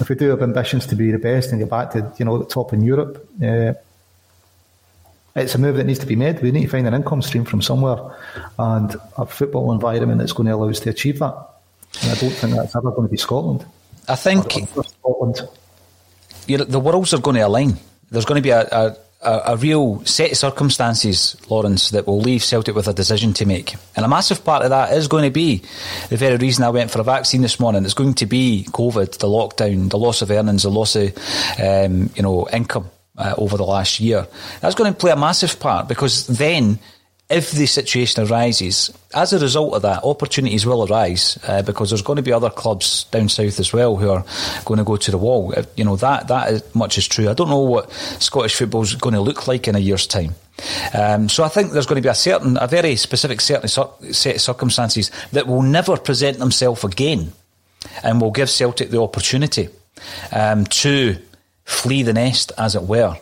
if we do have ambitions to be the best and get back to you know the top in Europe, uh, it's a move that needs to be made. We need to find an income stream from somewhere and a football environment that's going to allow us to achieve that. And I don't think that's ever going to be Scotland. I think Scotland. You know, the worlds are going to align. There's going to be a, a a, a, real set of circumstances, Lawrence, that will leave Celtic with a decision to make. And a massive part of that is going to be the very reason I went for a vaccine this morning. It's going to be COVID, the lockdown, the loss of earnings, the loss of um, you know income uh, over the last year. That's going to play a massive part because then if the situation arises, as a result of that, opportunities will arise uh, because there's going to be other clubs down south as well who are going to go to the wall. You know that that much is true. I don't know what Scottish football is going to look like in a year's time. Um, so I think there's going to be a certain, a very specific certain set of circumstances that will never present themselves again, and will give Celtic the opportunity um, to flee the nest, as it were.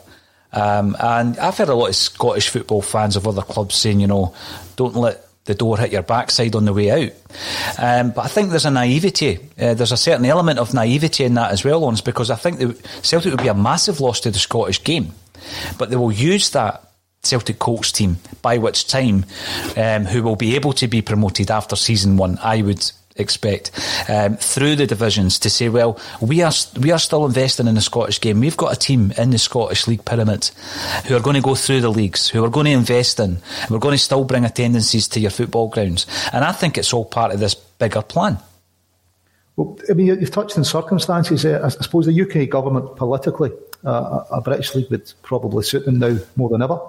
Um, and I've heard a lot of Scottish football fans of other clubs saying, you know, don't let the door hit your backside on the way out. Um, but I think there's a naivety. Uh, there's a certain element of naivety in that as well, Lawrence, because I think the, Celtic would be a massive loss to the Scottish game. But they will use that Celtic Colts team, by which time, um, who will be able to be promoted after season one, I would expect um, through the divisions to say, well, we are we are still investing in the Scottish game. We've got a team in the Scottish League pyramid who are going to go through the leagues, who are going to invest in. And we're going to still bring attendances to your football grounds, and I think it's all part of this bigger plan. Well, I mean, you've touched on circumstances. I suppose the UK government politically, uh, a British league would probably suit them now more than ever.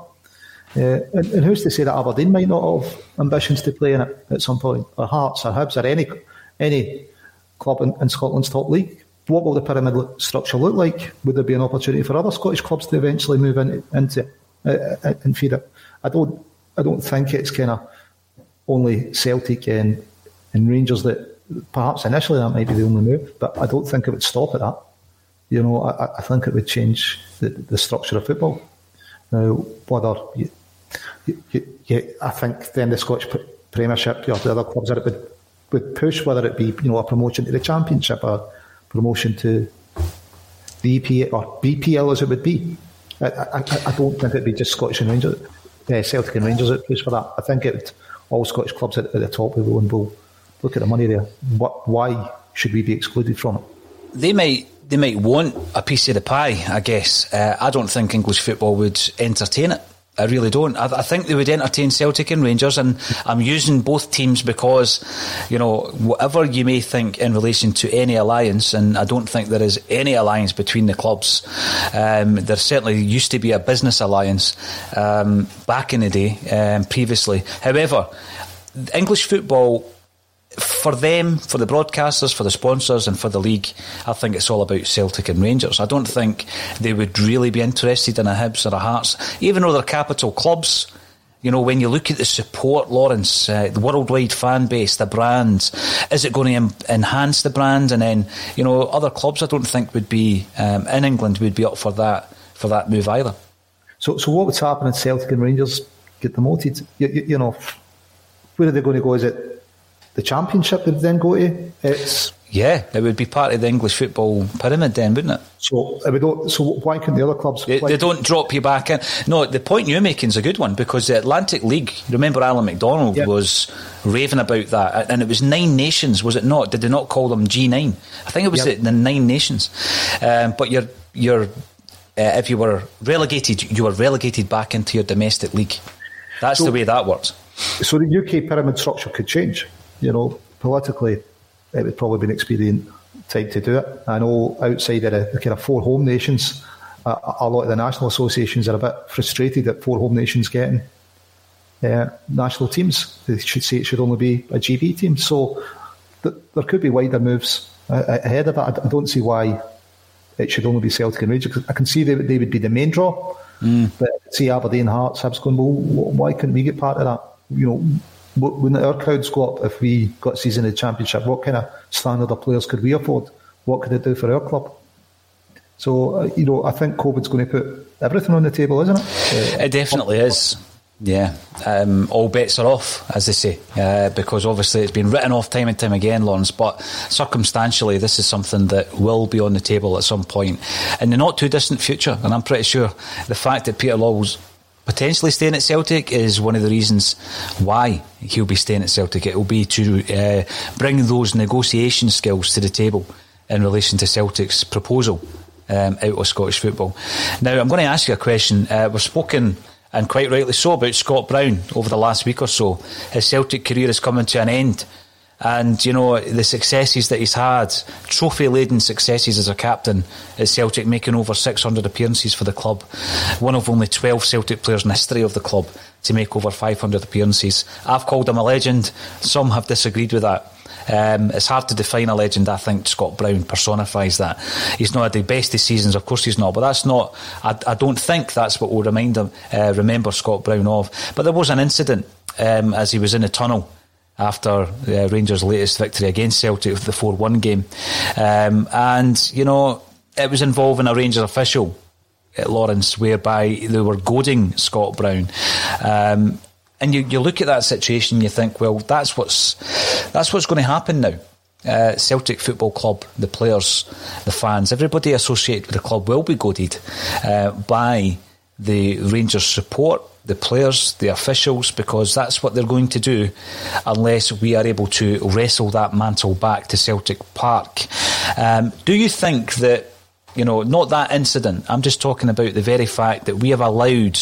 Uh, and, and, who's to say that Aberdeen might not have ambitions to play in it at some point, or Hearts, or Hibs, or any any club in, in Scotland's top league? What will the pyramid structure look like? Would there be an opportunity for other Scottish clubs to eventually move in, into uh, uh, and feed it? I don't. I don't think it's kind of only Celtic and, and Rangers that perhaps initially that might be the only move, but I don't think it would stop at that. You know, I, I think it would change the, the structure of football. Now, whether you, I think then the Scottish Premiership, you know, the other clubs that would, would push, whether it be you know a promotion to the Championship or promotion to the EPL or BPL as it would be. I, I, I don't think it'd be just Scottish and Rangers, uh, Celtic and Rangers that push for that. I think it all Scottish clubs at, at the top will and will look at the money there. What, why should we be excluded from it? They might they might want a piece of the pie, I guess. Uh, I don't think English football would entertain it. I really don't. I, I, think they would entertain Celtic and Rangers, and I'm using both teams because, you know, whatever you may think in relation to any alliance, and I don't think there is any alliance between the clubs. Um, there certainly used to be a business alliance um, back in the day, um, previously. However, English football for them, for the broadcasters, for the sponsors, and for the league, I think it's all about Celtic and Rangers. I don't think they would really be interested in a Hibs or a Hearts, even though they're capital clubs. You know, when you look at the support, Lawrence, uh, the worldwide fan base, the brand, is it going to em- enhance the brand? And then, you know, other clubs I don't think would be um, in England would be up for that for that move either. So, so what would happen if Celtic and Rangers get demoted? You, you, you know, where are they going to go? Is it the championship would then go to. It's yeah, it would be part of the English football pyramid then, wouldn't it? So we don't. So why can't the other clubs? They, they, don't drop you back in. No, the point you're making is a good one because the Atlantic League. Remember, Alan McDonald yep. was raving about that, and it was nine nations, was it not? Did they not call them G9? I think it was yep. the, the, nine nations. Um, but you're you're uh, if you were relegated, you were relegated back into your domestic league. That's so, the way that works. So the UK pyramid structure could change you know, politically, it would probably be an expedient time to do it. I know outside of the, the kind of four home nations, uh, a lot of the national associations are a bit frustrated at four home nations getting uh, national teams. They should say it should only be a GB team. So th- there could be wider moves uh, ahead of that. I, don't see why it should only be Celtic and Rangers. I can see they, they would be the main draw, mm. but see Aberdeen, Hearts, Hibs going, well, why couldn't we get part of that? You know, wouldn't our crowds go up if we got season in the championship? What kind of standard of players could we afford? What could it do for our club? So, uh, you know, I think COVID's going to put everything on the table, isn't it? Uh, it definitely is. Yeah, um, all bets are off, as they say, uh, because obviously it's been written off time and time again, Lawrence. But circumstantially, this is something that will be on the table at some point in the not too distant future. And I'm pretty sure the fact that Peter Lawwell's potentially staying at Celtic is one of the reasons why he'll be staying at Celtic. It will be to uh, bring those negotiation skills to the table in relation to Celtic's proposal um, out of Scottish football. Now, I'm going to ask you a question. Uh, we've spoken, and quite rightly so, about Scott Brown over the last week or so. His Celtic career is coming to an end. And, you know, the successes that he's had, trophy laden successes as a captain at Celtic, making over 600 appearances for the club. One of only 12 Celtic players in the history of the club to make over 500 appearances. I've called him a legend. Some have disagreed with that. Um, it's hard to define a legend. I think Scott Brown personifies that. He's not had the best of seasons, of course he's not, but that's not. I, I don't think that's what we'll remind him, uh, remember Scott Brown of. But there was an incident um, as he was in a tunnel after uh, Rangers' latest victory against Celtic, with the 4 1 game. Um, and, you know, it was involving a Rangers official at Lawrence, whereby they were goading Scott Brown. Um, and you, you look at that situation, and you think, well, that's what's that's what's going to happen now. Uh, Celtic Football Club, the players, the fans, everybody associated with the club will be goaded uh, by the Rangers support, the players, the officials, because that's what they're going to do unless we are able to wrestle that mantle back to Celtic Park. Um, do you think that, you know, not that incident, I'm just talking about the very fact that we have allowed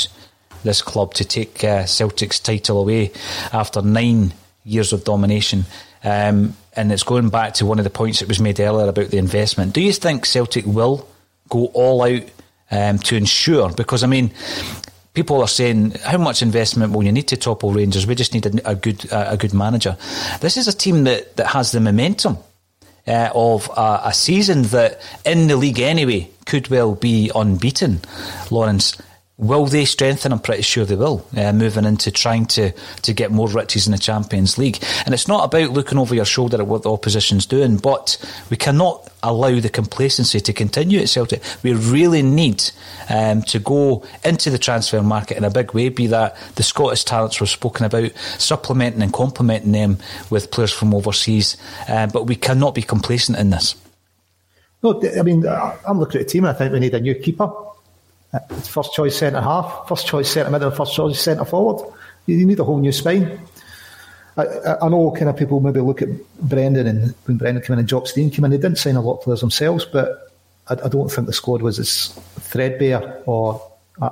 this club to take uh, Celtic's title away after nine years of domination. Um, and it's going back to one of the points that was made earlier about the investment. Do you think Celtic will go all out um, to ensure? Because I mean, people are saying how much investment will you need to topple Rangers? We just need a, a good a good manager. This is a team that, that has the momentum. Uh, of a, a season that in the league anyway could well be unbeaten, Lawrence. Will they strengthen? I'm pretty sure they will, uh, moving into trying to, to get more riches in the Champions League. And it's not about looking over your shoulder at what the opposition's doing, but we cannot allow the complacency to continue at Celtic. We really need um, to go into the transfer market in a big way, be that the Scottish talents we've spoken about, supplementing and complementing them with players from overseas. Uh, but we cannot be complacent in this. No, I mean, I'm looking at the team and I think we need a new keeper first choice centre half, first choice centre middle, first choice centre forward. You need a whole new spine. I, I, know kind of people maybe look at Brendan and when Brendan came in and Jock Stein came in, they didn't sign a lot of players themselves, but I, I don't think the squad was as threadbare or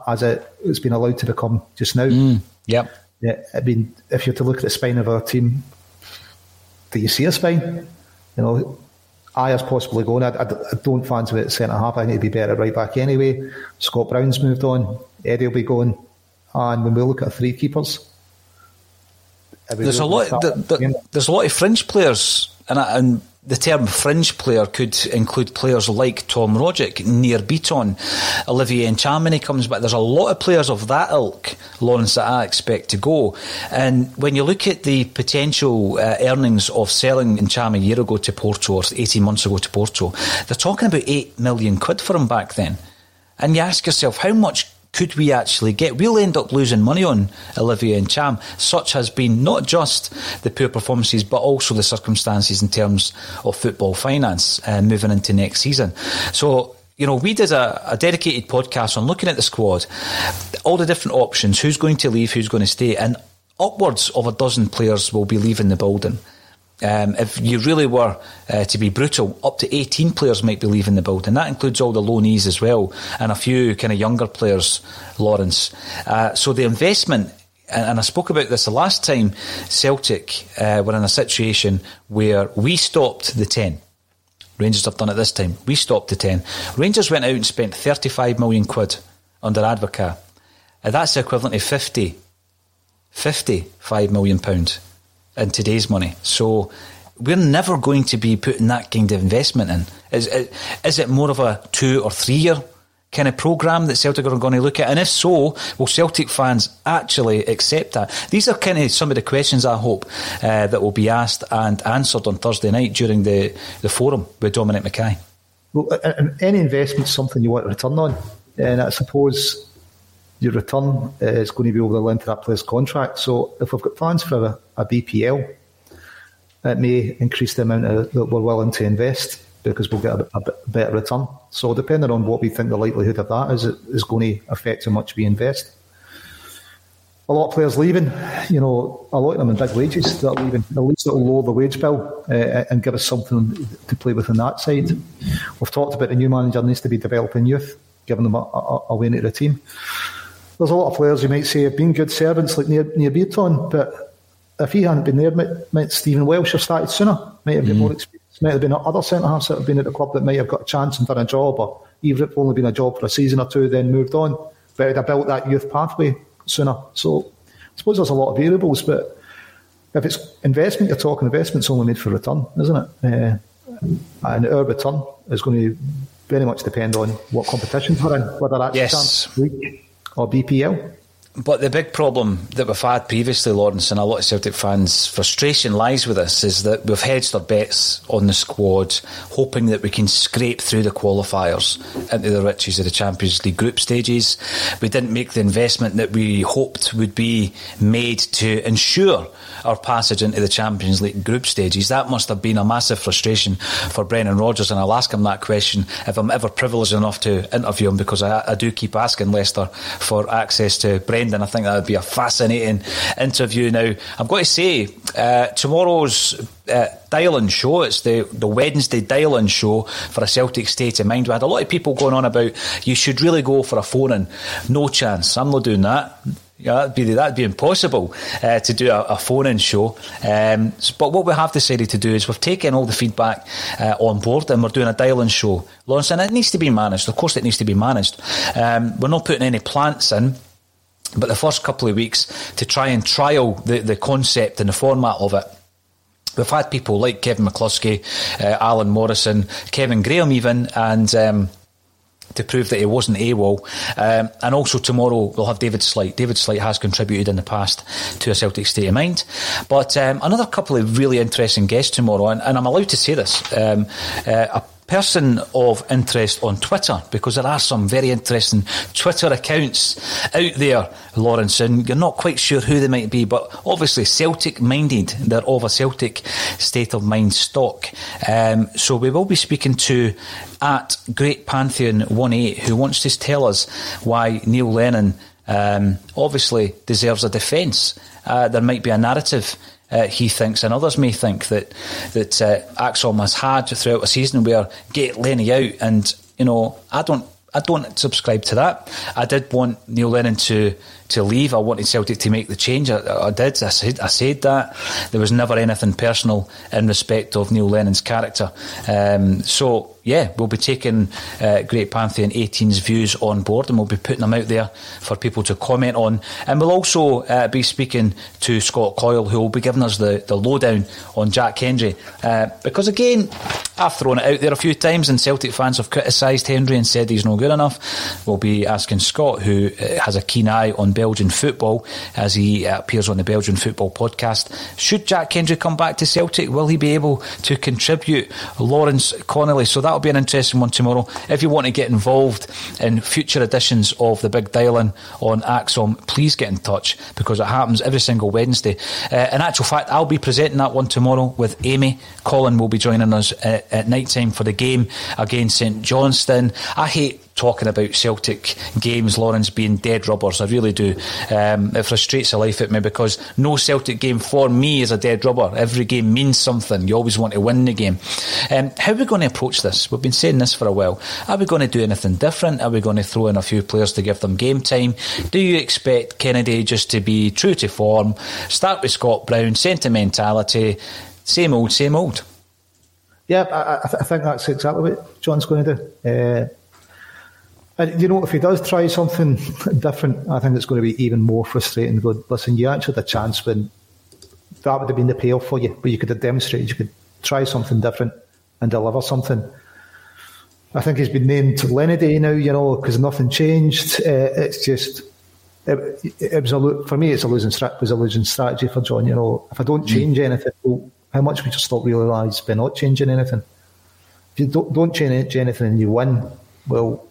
as it, has been allowed to become just now. Mm, yep. Yeah, I mean, if you're to look at the spine of our team, do you see a spine? You know, Ajer's possibly going. I, I, I don't fancy it at centre half. I think he'd be better right back anyway. Scott Brown's moved on. Eddie will be going. And when we look at three keepers, there's a lot. The, the, there's a lot of fringe players, and, and the term fringe player could include players like Tom Rogic, Nir Bitton, Olivier Ntcham comes back. There's a lot of players of that ilk, Lawrence, that I expect to go. And when you look at the potential uh, earnings of selling Ntcham a year ago to Porto or 18 months ago to Porto, they're talking about 8 million quid for him back then. And you ask yourself, how much could we actually get? We'll end up losing money on Olivier Ntcham. Such has been not just the poor performances, but also the circumstances in terms of football finance uh, moving into next season. So you know, we did a, a, dedicated podcast on looking at the squad, all the different options, who's going to leave, who's going to stay, and upwards of a dozen players will be leaving the building. Um, if you really were uh, to be brutal, up to 18 players might be leaving the building. That includes all the loanees as well, and a few kind of younger players, Lawrence. Uh, so the investment, and I spoke about this the last time Celtic uh, were in a situation where we stopped the 10. Rangers have done it this time. We stopped the 10. Rangers went out and spent 35 million quid under Advocaat. And that's the equivalent of 50, 55 million pounds in today's money. So we're never going to be putting that kind of investment in. Is, is it more of a two or three year kind of programme that Celtic are going to look at? And if so, will Celtic fans actually accept that? These are kind of some of the questions I hope uh, that will be asked and answered on Thursday night during the, the forum with Dominic McKay. Well, any investment is something you want to return on. And I suppose your return is going to be over the length of that player's contract. So if we've got plans for a, a BPL, it may increase the amount of, that we're willing to invest because we'll get a, a better return. So depending on what we think the likelihood of that is, it is going to affect how much we invest. A lot of players leaving, you know, a lot of them in big wages that are leaving. At least it'll lower the wage bill uh, and give us something to play with on that side. We've talked about the new manager needs to be developing youth, giving them a, a, a into the team there's a lot of players you might say have been good servants like near Nir Bitton, but if he hadn't been there, might, might Stephen Welsh have started sooner? Might have been Mm. more experience. Might have been other centre halves that have been at the club that might have got a chance and done a job, or even if only been a job for a season or two, then moved on. But it'd have built that youth pathway sooner. So I suppose there's a lot of variables, but if it's investment, you're talking investment's only made for return, isn't it? Uh, and our return is going to very much depend on what competitions we're in, whether that's Yes. Champions League or BPL. But the big problem that we've had previously, Lawrence, and a lot of Celtic fans' frustration lies with us is that we've hedged our bets on the squad, hoping that we can scrape through the qualifiers into the riches of the Champions League group stages. We didn't make the investment that we hoped would be made to ensure our passage into the Champions League group stages. That must have been a massive frustration for Brendan Rodgers, and I'll ask him that question if I'm ever privileged enough to interview him because I, I do keep asking Leicester for access to Brendan. I think that would be a fascinating interview. Now, I've got to say uh, tomorrow's uh, dial-in show. It's the, the Wednesday dial-in show for a Celtic state of mind. We had a lot of people going on about you should really go for a phone-in. No chance. I'm not doing that. Yeah, that'd be that'd be impossible uh, to do a, a phone-in show. Um, but what we have decided to do is we've taken all the feedback uh, on board and we're doing a dial-in show. Lawrence, and it needs to be managed. Of course, it needs to be managed. Um, we're not putting any plants in. But the first couple of weeks to try and trial the, the concept and the format of it. We've had people like Kevin McCluskey, uh, Alan Morrison, Kevin Graham, even, and um, to prove that he wasn't AWOL. Um, and also tomorrow we'll have David Slight. David Slight has contributed in the past to a Celtic state of mind. But um, another couple of really interesting guests tomorrow, and, and I'm allowed to say this. Um, uh, person of interest on Twitter because there are some very interesting Twitter accounts out there, Lawrence, and you're not quite sure who they might be, but obviously Celtic minded. They're of a Celtic state of mind stock. Um, so we will be speaking to at Great Pantheon 18 who wants to tell us why Neil Lennon um, obviously deserves a defence. Uh, there might be a narrative uh, he thinks, and others may think that that uh, ACSOM has had throughout a season where get Lenny out, and you know, I don't. I don't subscribe to that. I did want Neil Lennon to, to leave. I wanted Celtic to make the change. I, I did. I said I said that. There was never anything personal in respect of Neil Lennon's character. Um, so yeah, we'll be taking uh, Great Pantheon 18's views on board and we'll be putting them out there for people to comment on. And we'll also uh, be speaking to Scott Coyle, who will be giving us the, the lowdown on Jack Hendry. Uh, because again, I've thrown it out there a few times and Celtic fans have criticised Hendry and said he's no good enough. We'll be asking Scott, who uh, has a keen eye on Belgian football as he appears on the Belgian Football podcast. Should Jack Hendry come back to Celtic, will he be able to contribute? Lawrence Connolly. So that'll be an interesting one tomorrow. If you want to get involved in future editions of the Big Dial-In on ACSOM, please get in touch because it happens every single Wednesday. Uh, in actual fact, I'll be presenting that one tomorrow with Amy. Colin will be joining us uh, at night time for the game against St Johnstone. I hate talking about Celtic games, Lawrence, being dead rubbers. I really do. Um, it frustrates the life of me because no Celtic game for me is a dead rubber. Every game means something. You always want to win the game. Um, how are we going to approach this? We've been saying this for a while. Are we going to do anything different? Are we going to throw in a few players to give them game time? Do you expect Kennedy just to be true to form, start with Scott Brown, sentimentality, same old, same old? Yeah, I, I, th- I think that's exactly what John's going to do. Uh, and you know, if he does try something different, I think it's going to be even more frustrating. Go, listen, you actually had a chance when that would have been the payoff for you, but you could have demonstrated you could try something different and deliver something. I think he's been named Lenny Day now, you know, because nothing changed. Uh, it's just. It, it was a for me. It's a losing strat- it was a losing strategy for John. You know, if I don't change anything, well, how much would you stop realise by not changing anything? If you don't, don't change anything and you win, well,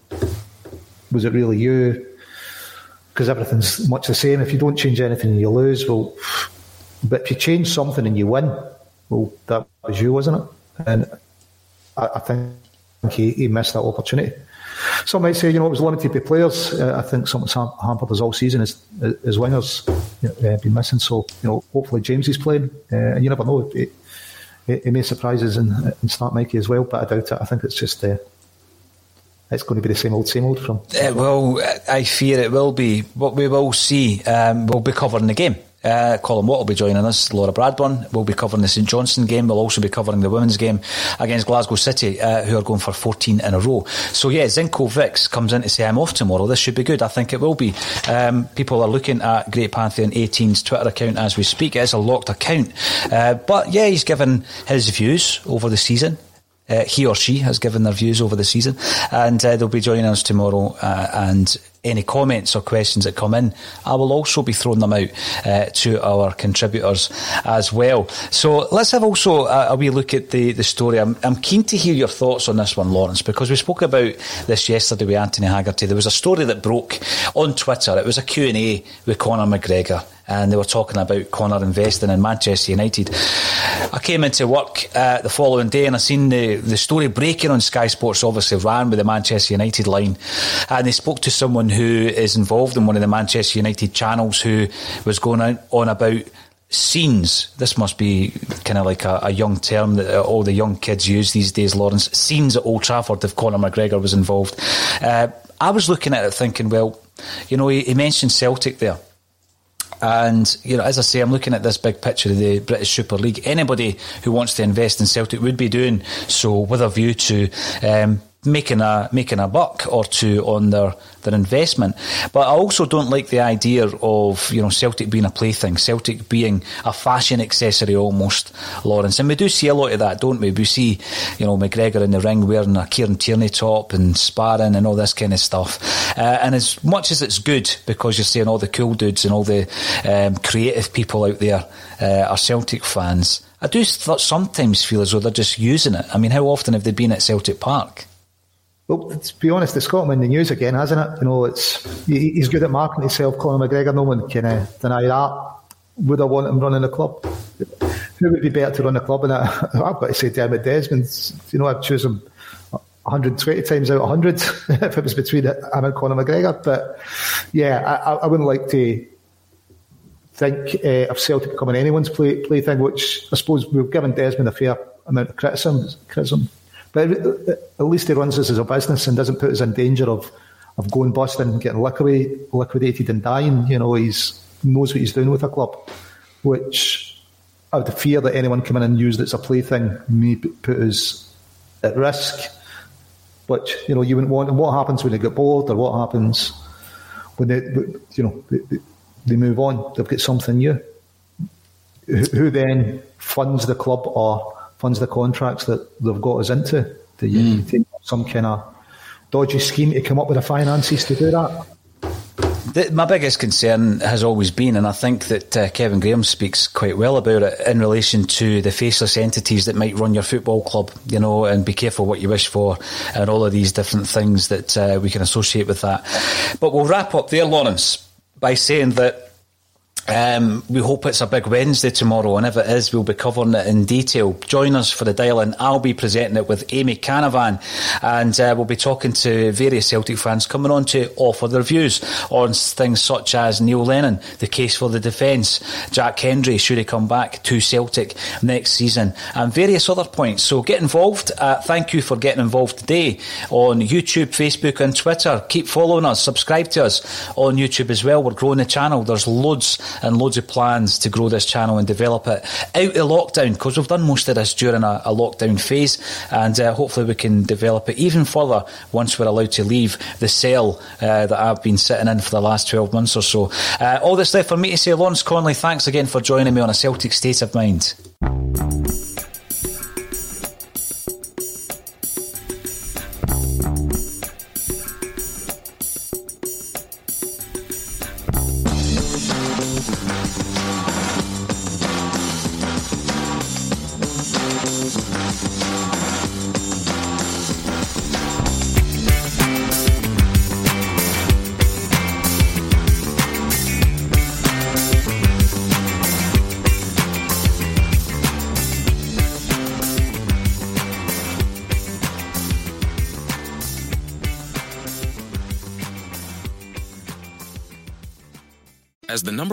was it really you? Because everything's much the same. If you don't change anything you lose, well, but if you change something and you win, well, that was you, wasn't it? And I, I think he, he missed that opportunity. Some might say, you know, it was limited to players. Uh, I think something's ham- hampered us all season as, as wingers you know, uh, been missing. So, you know, hopefully James is playing. Uh, and you never know. it, he, he may surprise us and, and start Mikey as well, but I doubt it. I think it's just uh, it's going to be the same old, same old from. It will. I fear it will be. What we will see, um, we'll be covering the game. Uh, Colin Watt will be joining us. Laura Bradburn will be covering the St Johnstone game. We'll also be covering the women's game against Glasgow City, uh, who are going for 14 in a row. So, yeah, Zinco Vix comes in to say, I'm off tomorrow. This should be good. I think it will be. Um, people are looking at Great Pantheon 18's Twitter account as we speak. It is a locked account. Uh, but, yeah, he's given his views over the season. Uh, he or she has given their views over the season, and uh, they'll be joining us tomorrow. Uh, and any comments or questions that come in, I will also be throwing them out uh, to our contributors as well. So let's have also a, a wee look at the, the story. I'm, I'm, keen to hear your thoughts on this one, Lawrence, because we spoke about this yesterday with Anthony Haggerty. There was a story that broke on Twitter. It was a Q&A with Conor McGregor and they were talking about Conor investing in Manchester United. I came into work uh, the following day and I seen the, the story breaking on Sky Sports, obviously ran with the Manchester United line, and they spoke to someone who is involved in one of the Manchester United channels who was going on about scenes. This must be kind of like a, a, young term that all the young kids use these days, Lawrence. Scenes at Old Trafford if Conor McGregor was involved. Uh, I was looking at it thinking, well, you know, he, he mentioned Celtic there. And, you know, as I say, I'm looking at this big picture of the British Super League. Anybody who wants to invest in Celtic would be doing so with a view to um, making a making a buck or two on their their investment. But I also don't like the idea of you know Celtic being a plaything, Celtic being a fashion accessory almost, Lawrence. And we do see a lot of that, don't we? We see you know McGregor in the ring wearing a Kieran Tierney top and sparring and all this kind of stuff. Uh, and as much as it's good because you're seeing all the cool dudes and all the um, creative people out there uh, are Celtic fans. I do sometimes feel as though they're just using it. I mean, how often have they been at Celtic Park? Well, to be honest, the Scotland in the news again, hasn't it? You know, it's he's good at marketing himself. Conor McGregor, no one can uh, deny that. Would I want him running the club? Who would be better to run the club? And I, I've got to say Dermot Desmond. You know, I'd choose him 120 times out of 100 if it was between him and Conor McGregor. But yeah, I, I wouldn't like to think uh, of Celtic becoming anyone's play, plaything, which I suppose we've given Desmond a fair amount of criticism. criticism but at least he runs this as a business and doesn't put us in danger of, of going busting and getting liquidate, liquidated and dying. You know, he's knows what he's doing with a club, which I would fear that anyone coming in and used as a plaything may put us at risk. But you know, you wouldn't want. And what happens when they get bored, or what happens when they, you know, they move on? They've got something new. Who then funds the club or funds the contracts that they've got us into. Do you mm. think some kind of dodgy scheme to come up with the finances to do that? The, my biggest concern has always been, and I think that uh, Kevin Graham speaks quite well about it in relation to the faceless entities that might run your football club, you know, and be careful what you wish for, and all of these different things that uh, we can associate with that. But we'll wrap up there, Lawrence, by saying that um, we hope it's a big Wednesday tomorrow, and if it is, we'll be covering it in detail. Join us for the dial in. I'll be presenting it with Amy Canavan, and uh, we'll be talking to various Celtic fans coming on to offer their views on things such as Neil Lennon, the case for the defence, Jack Hendry, should he come back to Celtic next season, and various other points. So get involved. Uh, thank you for getting involved today on YouTube, Facebook, and Twitter. Keep following us, subscribe to us on YouTube as well. We're growing the channel. There's loads and loads of plans to grow this channel and develop it out of lockdown because we've done most of this during a, a lockdown phase and uh, hopefully we can develop it even further once we're allowed to leave the cell uh, that I've been sitting in for the last 12 months or so. Uh, all that's left for me to say, Lawrence Connolly, thanks again for joining me on a Celtic State of Mind.